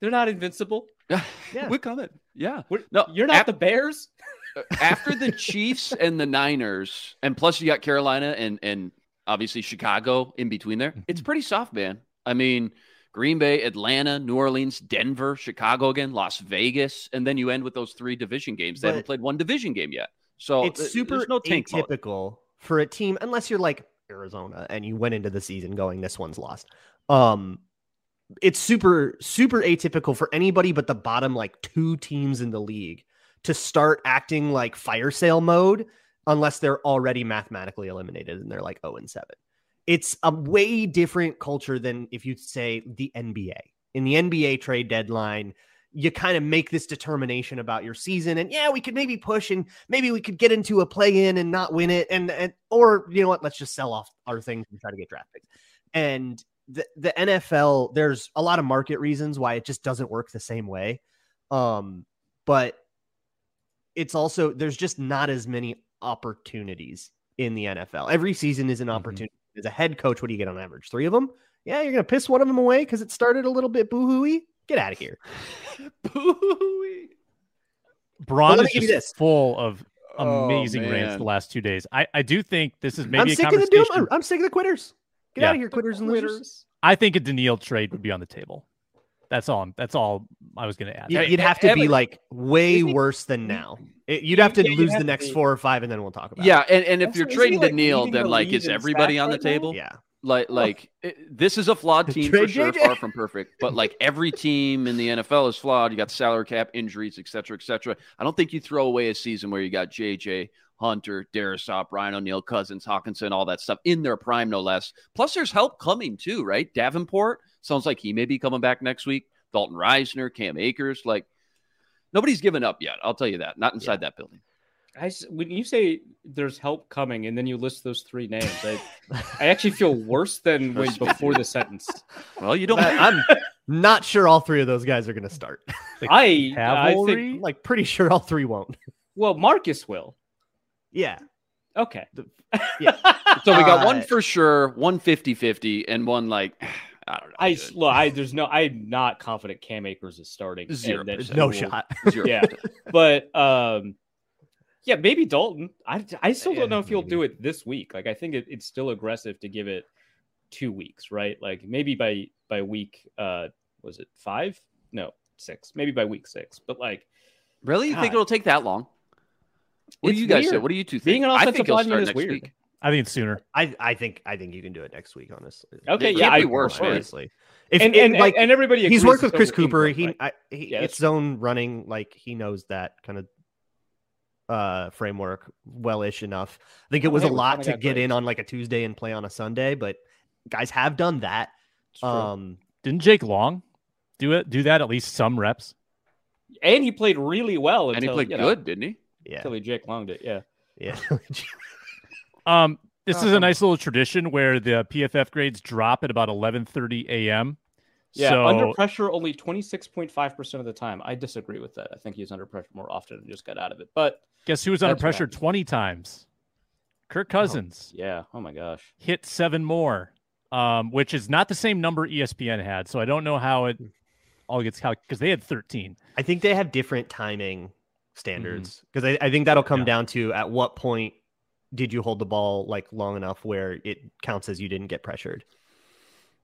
They're not invincible. <laughs> yeah, we're coming. Yeah, we're, no, you're not the Bears. Uh, <laughs> after the Chiefs and the Niners, and plus you got Carolina and and obviously Chicago in between there. It's pretty soft, man. I mean, Green Bay, Atlanta, New Orleans, Denver, Chicago again, Las Vegas, and then you end with those three division games. They but haven't played one division game yet, so it's super no atypical mode. for a team unless you're like Arizona and you went into the season going this one's lost. Um, it's super super atypical for anybody but the bottom like two teams in the league to start acting like fire sale mode unless they're already mathematically eliminated and they're like 0 and 7. It's a way different culture than if you say the NBA. In the NBA trade deadline, you kind of make this determination about your season and yeah, we could maybe push and maybe we could get into a play in and not win it and, and or you know what, let's just sell off our things and try to get draft picks. And the, the NFL, there's a lot of market reasons why it just doesn't work the same way. Um, but it's also there's just not as many opportunities in the NFL. Every season is an mm-hmm. opportunity. Mm-hmm. As a head coach, what do you get on average? Three of them? Yeah, you're gonna piss one of them away because it started a little bit boohooey. Get out of here. <laughs> boohooey. Braun is just full of oh, amazing oh, rants the last two days. I, I do think this is maybe I'm sick of the doom. I'm sick of the quitters. Get yeah. out of here, quitters and losers. I think a Danielle trade would be on the table. That's all. That's all I was going to add. Yeah, you'd have to be like way worse than now. It, you'd have to yeah, lose have the next four or five, and then we'll talk about. Yeah, it. and, and if you're trading Danielle, then like is everybody on the table? Yeah, Like, oh. like it- this is a flawed team for sure, far from perfect. But like every team in the NFL is flawed. You got salary cap, injuries, et cetera, et cetera. I don't think you throw away a season where you got JJ, Hunter, Darrisaw, Brian O'Neill, Cousins, Hockenson, all that stuff in their prime, no less. Plus, there's help coming too, right? Davenport sounds like he may be coming back next week. Dalton Risner, Cam Akers, like nobody's given up yet. I'll tell you that. Not inside that building. I s when you say there's help coming and then you list those three names, I, I actually feel worse than <laughs> when before the sentence. Well, you don't. I'm not sure all three of those guys are going to start. I I Cavalry? think I'm like pretty sure all three won't. well, Marcus will. Yeah. Okay. Yeah. <laughs> So we got Uh, one for sure, one 50 50, and one like, <sighs> I don't know. I dude. look, I there's no I'm not confident Cam Akers is starting. Zero that. No will- shot. <laughs> Zero Yeah. But um yeah, maybe Dalton. I I still don't know if he'll do it this week. Like I think it, it's still aggressive to give it two weeks, right? Like maybe by by week uh was it five? No, six. Maybe by week six. But like Really? You think it'll take that long? What It's do you guys say? What do you two think? Being an I offensive think he'll lineman start is next weird. week. I think it's sooner. I I think I think you can do it next week, honestly. Okay, It yeah, can't I be worse, man. honestly. If and, it- and, like and everybody he's worked with Chris Kuper, Ingram, he, right? I, he Yeah, it's zone running like he knows that kind of uh framework well-ish enough. I think it Oh, was hey, a we lot to got get in on like a Tuesday and play on a Sunday, but guys have done that. Um Didn't Jake Long do it? Do that at least some reps? and he played really well And he played you know, good, didn't he? Yeah. until Jake Longed it. Yeah. Yeah. <laughs> <laughs> Um, this is a Um, nice little tradition where the PFF grades drop at about 11:30 a.m. Yeah, so under pressure only 26.5% of the time. I disagree with that. I think he's under pressure more often and just got out of it. But guess who was under pressure happens. 20 times? Kirk Cousins yeah, oh my gosh. hit seven more, um, which is not the same number ESPN had. So I don't know how it all gets calculated because they had 13. I think they have different timing standards because I, I think that'll come Yeah. down to at what point did you hold the ball like long enough where it counts as you didn't get pressured.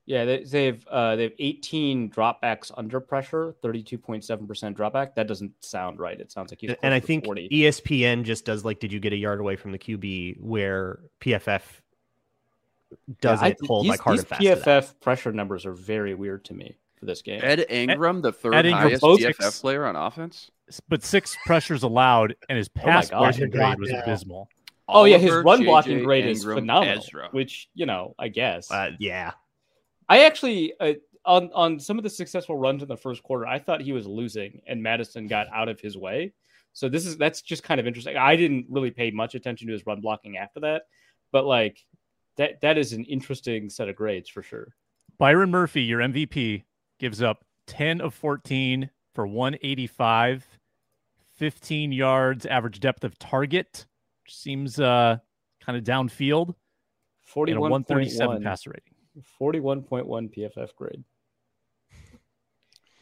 Yeah, they, they've uh, they have 18 dropbacks under pressure, 32.7% dropback. That doesn't sound right. It sounds like he's and I think E 40. ESPN just does like, did you get a yard away from the QB? Where PFF doesn't Yeah, I- hold these, like hard these and fast. PFF pressure numbers are very weird to me for this game. Ed Ingram, the third Ed Ingram, highest both PFF six- player on offense. But six pressures allowed, and his pass God. blocking grade God, was yeah. abysmal. oh yeah, his run JJ, blocking grade is phenomenal. Ezra. Which you know, I guess. Uh, yeah, I actually uh, on on some of the successful runs in the first quarter, I thought he was losing, and Mattison got out of his way. So this is that's just kind of interesting. I didn't really pay much attention to his run blocking after that, but like that that is an interesting set of grades for sure. Byron Murphy, your MVP, gives up 10 of 14 for 185, 15 yards, average depth of target, which seems uh, kind of downfield, and a 41.1 137 passer rating. 41.1 PFF grade.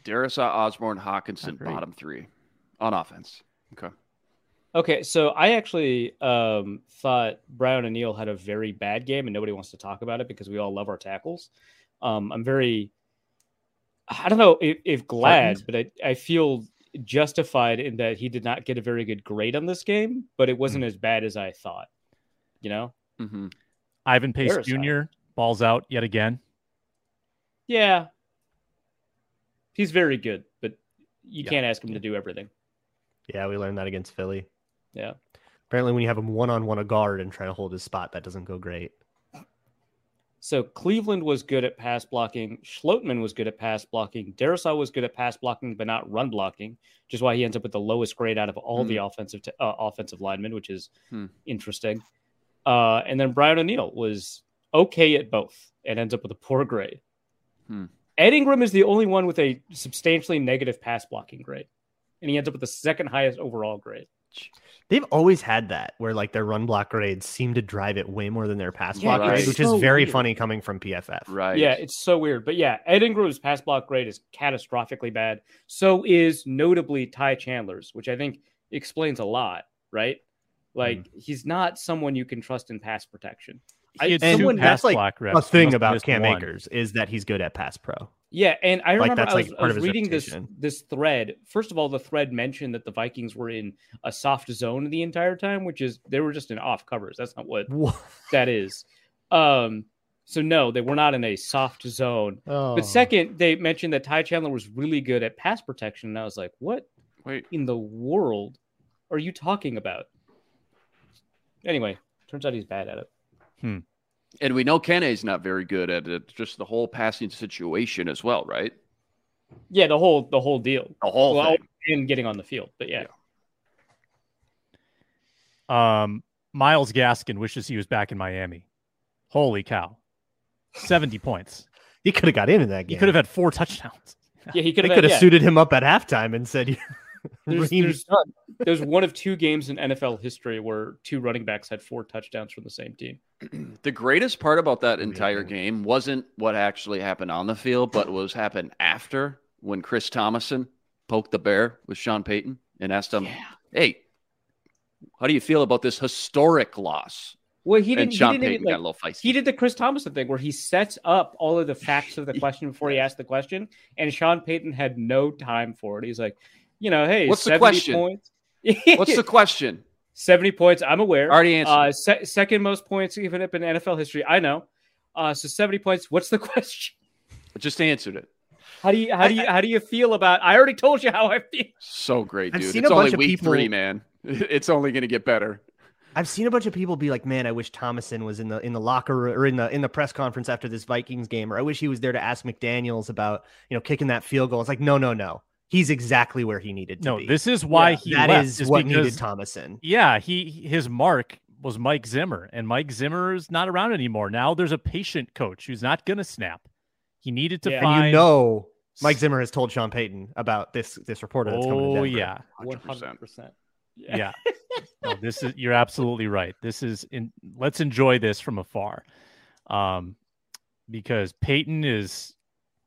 Darrisaw, Osborn, Hockenson, bottom three on offense. Okay. Okay, so I actually um, thought Brown and Neal had a very bad game, and nobody wants to talk about it because we all love our tackles. Um, I'm very, I don't know if, if glad, but I, I feel justified in that he did not get a very good grade on this game, but it wasn't as bad as I thought. You know? hmm Ivan Pace Jr. balls out yet again. Yeah, he's very good, but you Yeah. can't ask him to do everything. yeah, we learned that against Philly. Yeah. Apparently, when you have him one on one a guard and try to hold his spot, that doesn't go great. So Cleveland was good at pass blocking. Schlottmann was good at pass blocking. Darrisaw was good at pass blocking, but not run blocking, which is why he ends up with the lowest grade out of all the offensive t- uh, offensive linemen, which is Hmm. interesting. Uh, and then Brian O'Neill was okay at both and ends up with a poor grade. Hmm. Ed Ingram is the only one with a substantially negative pass blocking grade, and he ends up with the second highest overall grade. They've always had that where like their run block grades seem to drive it way more than their pass Yeah, block it's grade, which so is very weird. funny coming from PFF. Right. Yeah, it's so weird. But yeah, Ed Ingram's pass block grade is catastrophically bad. So is notably Ty Chandler's, which I think explains a lot, right? Like mm-hmm. he's not someone you can trust in pass protection. I- He had and someone- pass that's like block. A thing about missed Cam one. Akers is that he's good at pass pro. Yeah, and I Like, remember that's, I was, like, I was of reading this reputation. this thread. First of all, the thread mentioned that the Vikings were in a soft zone the entire time, which is they were just in off covers. That's not what Wha- <laughs> that is. Um, So no, they were not in a soft zone. Oh. But second, they mentioned that Ty Chandler was really good at pass protection, and I was like, what Wait, in the world are you talking about? Anyway, turns out he's bad at it. And we know Kene's not very good at it. Just the whole passing situation as well, right? Yeah, the whole the whole deal. The whole well, thing. and getting on the field, but yeah. Um, Myles Gaskin wishes he was back in Miami. Holy cow. 70 points. he could have got in in that game. He could have had four touchdowns. Yeah, he could They have. could have yeah. suited him up at halftime and said, <laughs> There's, there's, there's one of two games in NFL history where two running backs had four touchdowns from the same team. <clears throat> The greatest part about that entire Amazing. game wasn't what actually happened on the field, but what was happened after when Chris Tomasson poked the bear with Sean Payton and asked him, "Hey, how do you feel about this historic loss?" Well, he didn't. Sean he didn't Payton like, got a little feisty. he did the Chris Tomasson thing where he sets up all of the facts of the <laughs> question before he asked the question, and Sean Payton had no time for it. He's like, you know, hey, What's the question? Points. What's the <laughs> question? 70 points? I'm aware. Already answered. Uh, se- second most points given up in NFL history. I know. Uh, so 70 points. What's the <laughs> question? I just answered it. How do you how do you how do you feel about? I already told you how I feel. So great, I've dude. seen It's a only bunch of week people- three, man. <laughs> It's only going to get better. I've seen a bunch of people be like, "Man, I wish Tomasson was in the in the locker room or in the in the press conference after this Vikings game, or I wish he was there to ask McDaniel's about you know kicking that field goal." It's like, no, no, no. He's exactly where he needed to No, be. this is why Yeah, he that left, is what because, needed Tomasson. Yeah, he his mark was Mike Zimmer, and Mike Zimmer is not around anymore. Now there's a patient coach who's not going to snap. He needed to Yeah. And find. you know, Mike Zimmer has told Sean Payton about this this reporter that's coming to oh Denver. yeah, 100%. 100%. yeah. No, this is you're absolutely right. This is in. Let's enjoy this from afar, um, because Payton is.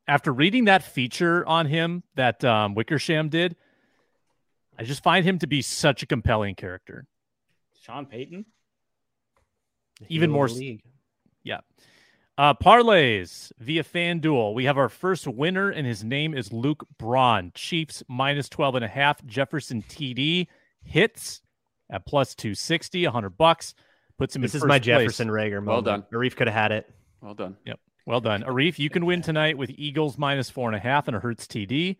After reading that feature on him that um, Wickersham did, I just find him to be such a compelling character. Sean Payton. Even more of the s- league. Uh, parlays via FanDuel. We have our first winner, and his name is Luke Braun. Chiefs minus 12 and a half. Jefferson TD hits at plus 260, 100 bucks. Puts him This in is first my place. Jefferson Rager moment. Well done. Arif could have had it. Well done. Well done. Arif, you can win tonight with Eagles minus four and a half and a Hurts TD.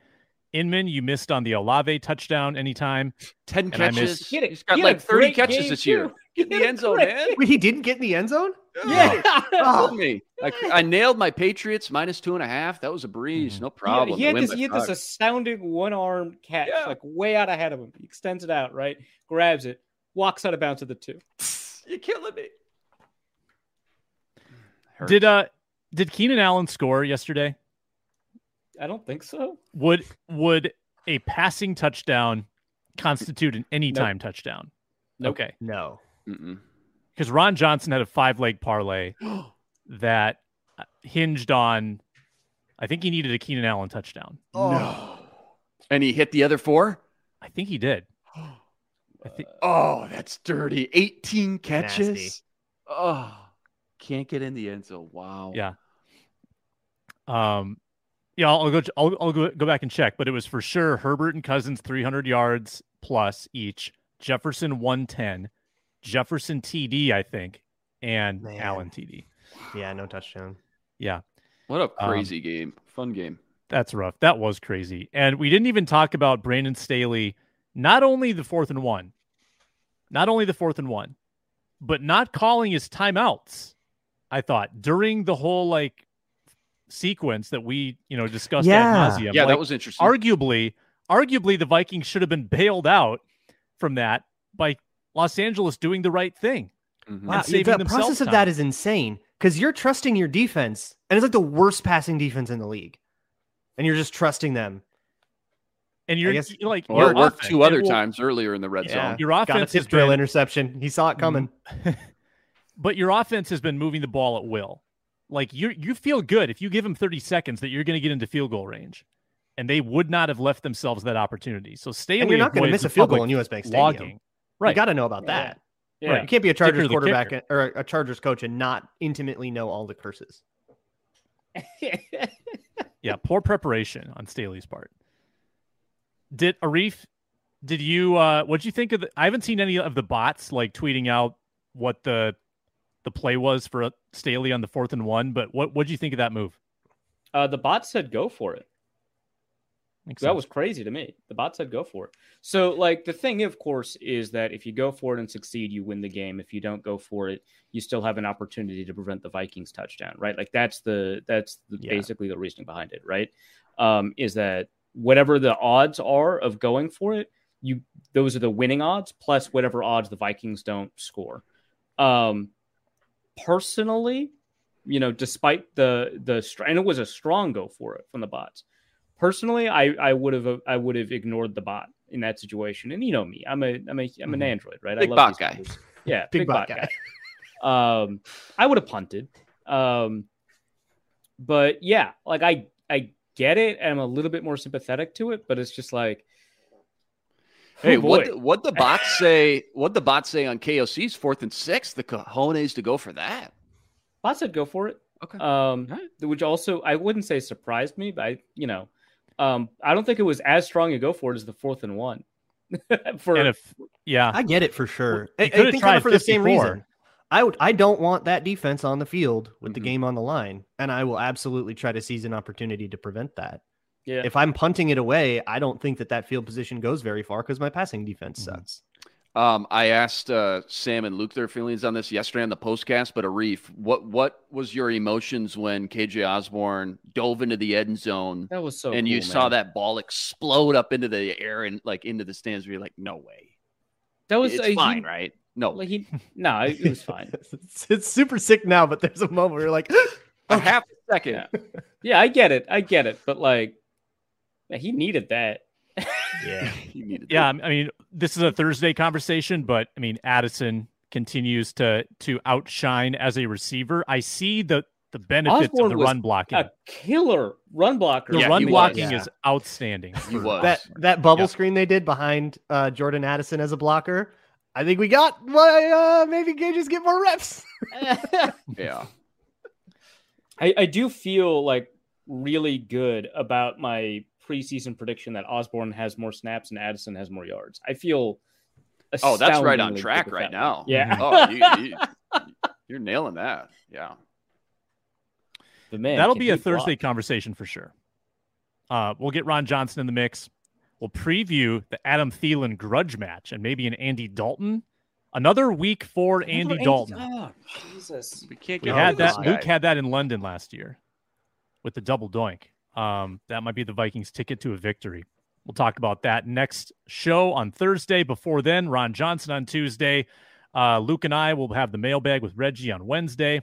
Inman, you missed on the Olave touchdown anytime. 10 And catches. missed- He had a- He's got he had a like 30 catches this year. too. Get in He the end zone, great man. Wait, he didn't get in the end zone? Yeah. Told me. I, I nailed my Patriots minus two and a half. That was a breeze. No problem. He, he had this, he had this astounding one arm catch, Yeah. like way out ahead of him. He extends it out, right? Grabs it, walks out of bounds to the two. You're killing me. Did uh did Keenan Allen score yesterday? I don't think so. Would would a passing touchdown constitute an anytime touchdown? Nope. Okay. No. Because Ron Johnson had a five leg parlay <gasps> that uh, hinged on I think he needed a Keenan Allen touchdown. No. And he hit the other four? I think he did. <gasps> I think Oh, that's dirty. 18 catches. Nasty. Oh, can't get in the end zone. Wow. Yeah. Um, yeah, I'll, I'll go. I'll, I'll go, go back and check, but it was for sure Herbert and Cousins 300 yards plus each. Jefferson 110, Jefferson TD, I think, and Man. Allen TD. Yeah, no touchdown. Yeah, What a Um, crazy game. Fun game. that's rough. That was crazy. And we didn't even talk about Brandon Staley. Not only the fourth and one, not only the fourth and one, but not calling his timeouts. I thought during the whole like sequence that we you know discussed Yeah. ad nauseum. Yeah, like, that was interesting. arguably, arguably the Vikings should have been bailed out from that by Los Angeles doing the right thing. Mhm. Wow, saving the themselves process of time. that is insane because you're trusting your defense, and it's like the worst passing defense in the league, and you're just trusting them. And you're guess- you're like Well, your it worked offense- two other well, times earlier in the red Yeah. zone. Your offense Got a offense has tip drill been, interception. He saw it coming. <laughs> but your offense has been moving the ball at will. Like you, you feel good if you give them 30 seconds that you're going to get into field goal range, and they would not have left themselves that opportunity. So Staley and you're not going to miss a field goal public in US Bank Stadium. logging. Right. You got to know about Yeah. that. Yeah. You can't be a Chargers Kicker quarterback kicker. or a Chargers coach and not intimately know all the curses. <laughs> Yeah, poor preparation on Staley's part. Did Arif? Did you? uh What'd you think of the? I haven't seen any of the bots like tweeting out what the the play was for Staley on the fourth and one. But what what do you think of that move? Uh, the bot said go for it. Makes That sense. was crazy to me. The bot said go for it. So, like, the thing, of course, is that if you go for it and succeed, you win the game. If you don't go for it, you still have an opportunity to prevent the Vikings touchdown, right? Like, that's the that's the, Yeah. basically the reasoning behind it, right? Um, is that whatever the odds are of going for it, you those are the winning odds plus whatever odds the Vikings don't score. Um, personally, you know, despite the the str- and it was a strong go for it from the bots. Personally, I I would have I would have ignored the bot in that situation. And you know me, I'm a I'm a I'm an Mhm. Android, right? Big I love bot guy. numbers. Yeah, Big big, bot bot, guy. um, I would have punted. Um, but yeah, like I I get it, and I'm a little bit more sympathetic to it, but it's just like, Hey, oh, <laughs> what the, what the bots say? What the bots say on KOC's fourth and six? The cojones to go for that. bot said go for it. Okay. Um, Alright. which also I wouldn't say surprised me, but I, you know, um, I don't think it was as strong a go for it as the fourth and one. <laughs> for and if yeah, I get it for sure. He I, I could've think tried kind of for the same reason. I would. I don't want that defense on the field with the Mhm. game on the line, and I will absolutely try to seize an opportunity to prevent that. Yeah, If I'm punting it away, I don't think that that field position goes very far because my passing defense Mhm. sucks. Um, I asked uh, Sam and Luke their feelings on this yesterday on the postcast, but Arif, what what was your emotions when KJ Osborn dove into the end zone that was so. and you cool, saw that ball explode up into the air and like into the stands? Where you're like, no way, That was it's uh, he- fine, right? No, Like he, <laughs> no, it, it was fine. <laughs> it's, it's super sick now, but there's a moment where you're like, <gasps> a half a second. Yeah. Yeah, I get it, I get it, but like, man, he needed that. yeah, <laughs> You needed yeah. that. I mean, this is a Thursday conversation, but I mean, Addison continues to to outshine as a receiver. I see the the benefits Osborn of the was run blocking. A killer run blocker. the Yeah, run he was. blocking Yeah. is outstanding. He was. that that bubble Yeah. screen they did behind uh, Jordan Addison as a blocker. I think we got why uh, maybe Gages get more reps. <laughs> yeah. I, I do feel like really good about my preseason prediction that Osborn has more snaps and Addison has more yards. I feel. Oh, that's right on track right now. Yeah. Oh, you, you, you're nailing that. Yeah. But man, That'll be a he block. Thursday conversation for sure. Uh, we'll get Ron Johnson in the mix. We'll preview the Adam Thielen grudge match and maybe an Andy Dalton. Another week for Andy Andy- Dalton. Oh, Jesus. We can't We get had rid of that. guy. Luke had that in London last year with the double doink. Um, that might be the Vikings' ticket to a victory. We'll talk about that next show on Thursday. Before then, Ron Johnson on Tuesday. Uh, Luke and I will have the mailbag with Reggie on Wednesday.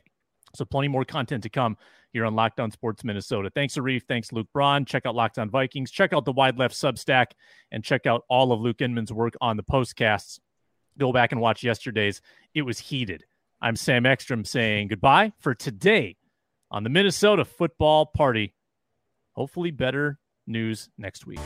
So plenty more content to come here on Locked On Sports Minnesota. Thanks, Arif. Thanks, Luke Braun. Check out Locked On Vikings. Check out the Wide Left Substack and check out all of Luke Inman's work on the postcasts. Go back and watch yesterday's. It was heated. I'm Sam Ekstrom saying goodbye for today on the Minnesota Football Party. Hopefully, better news next week.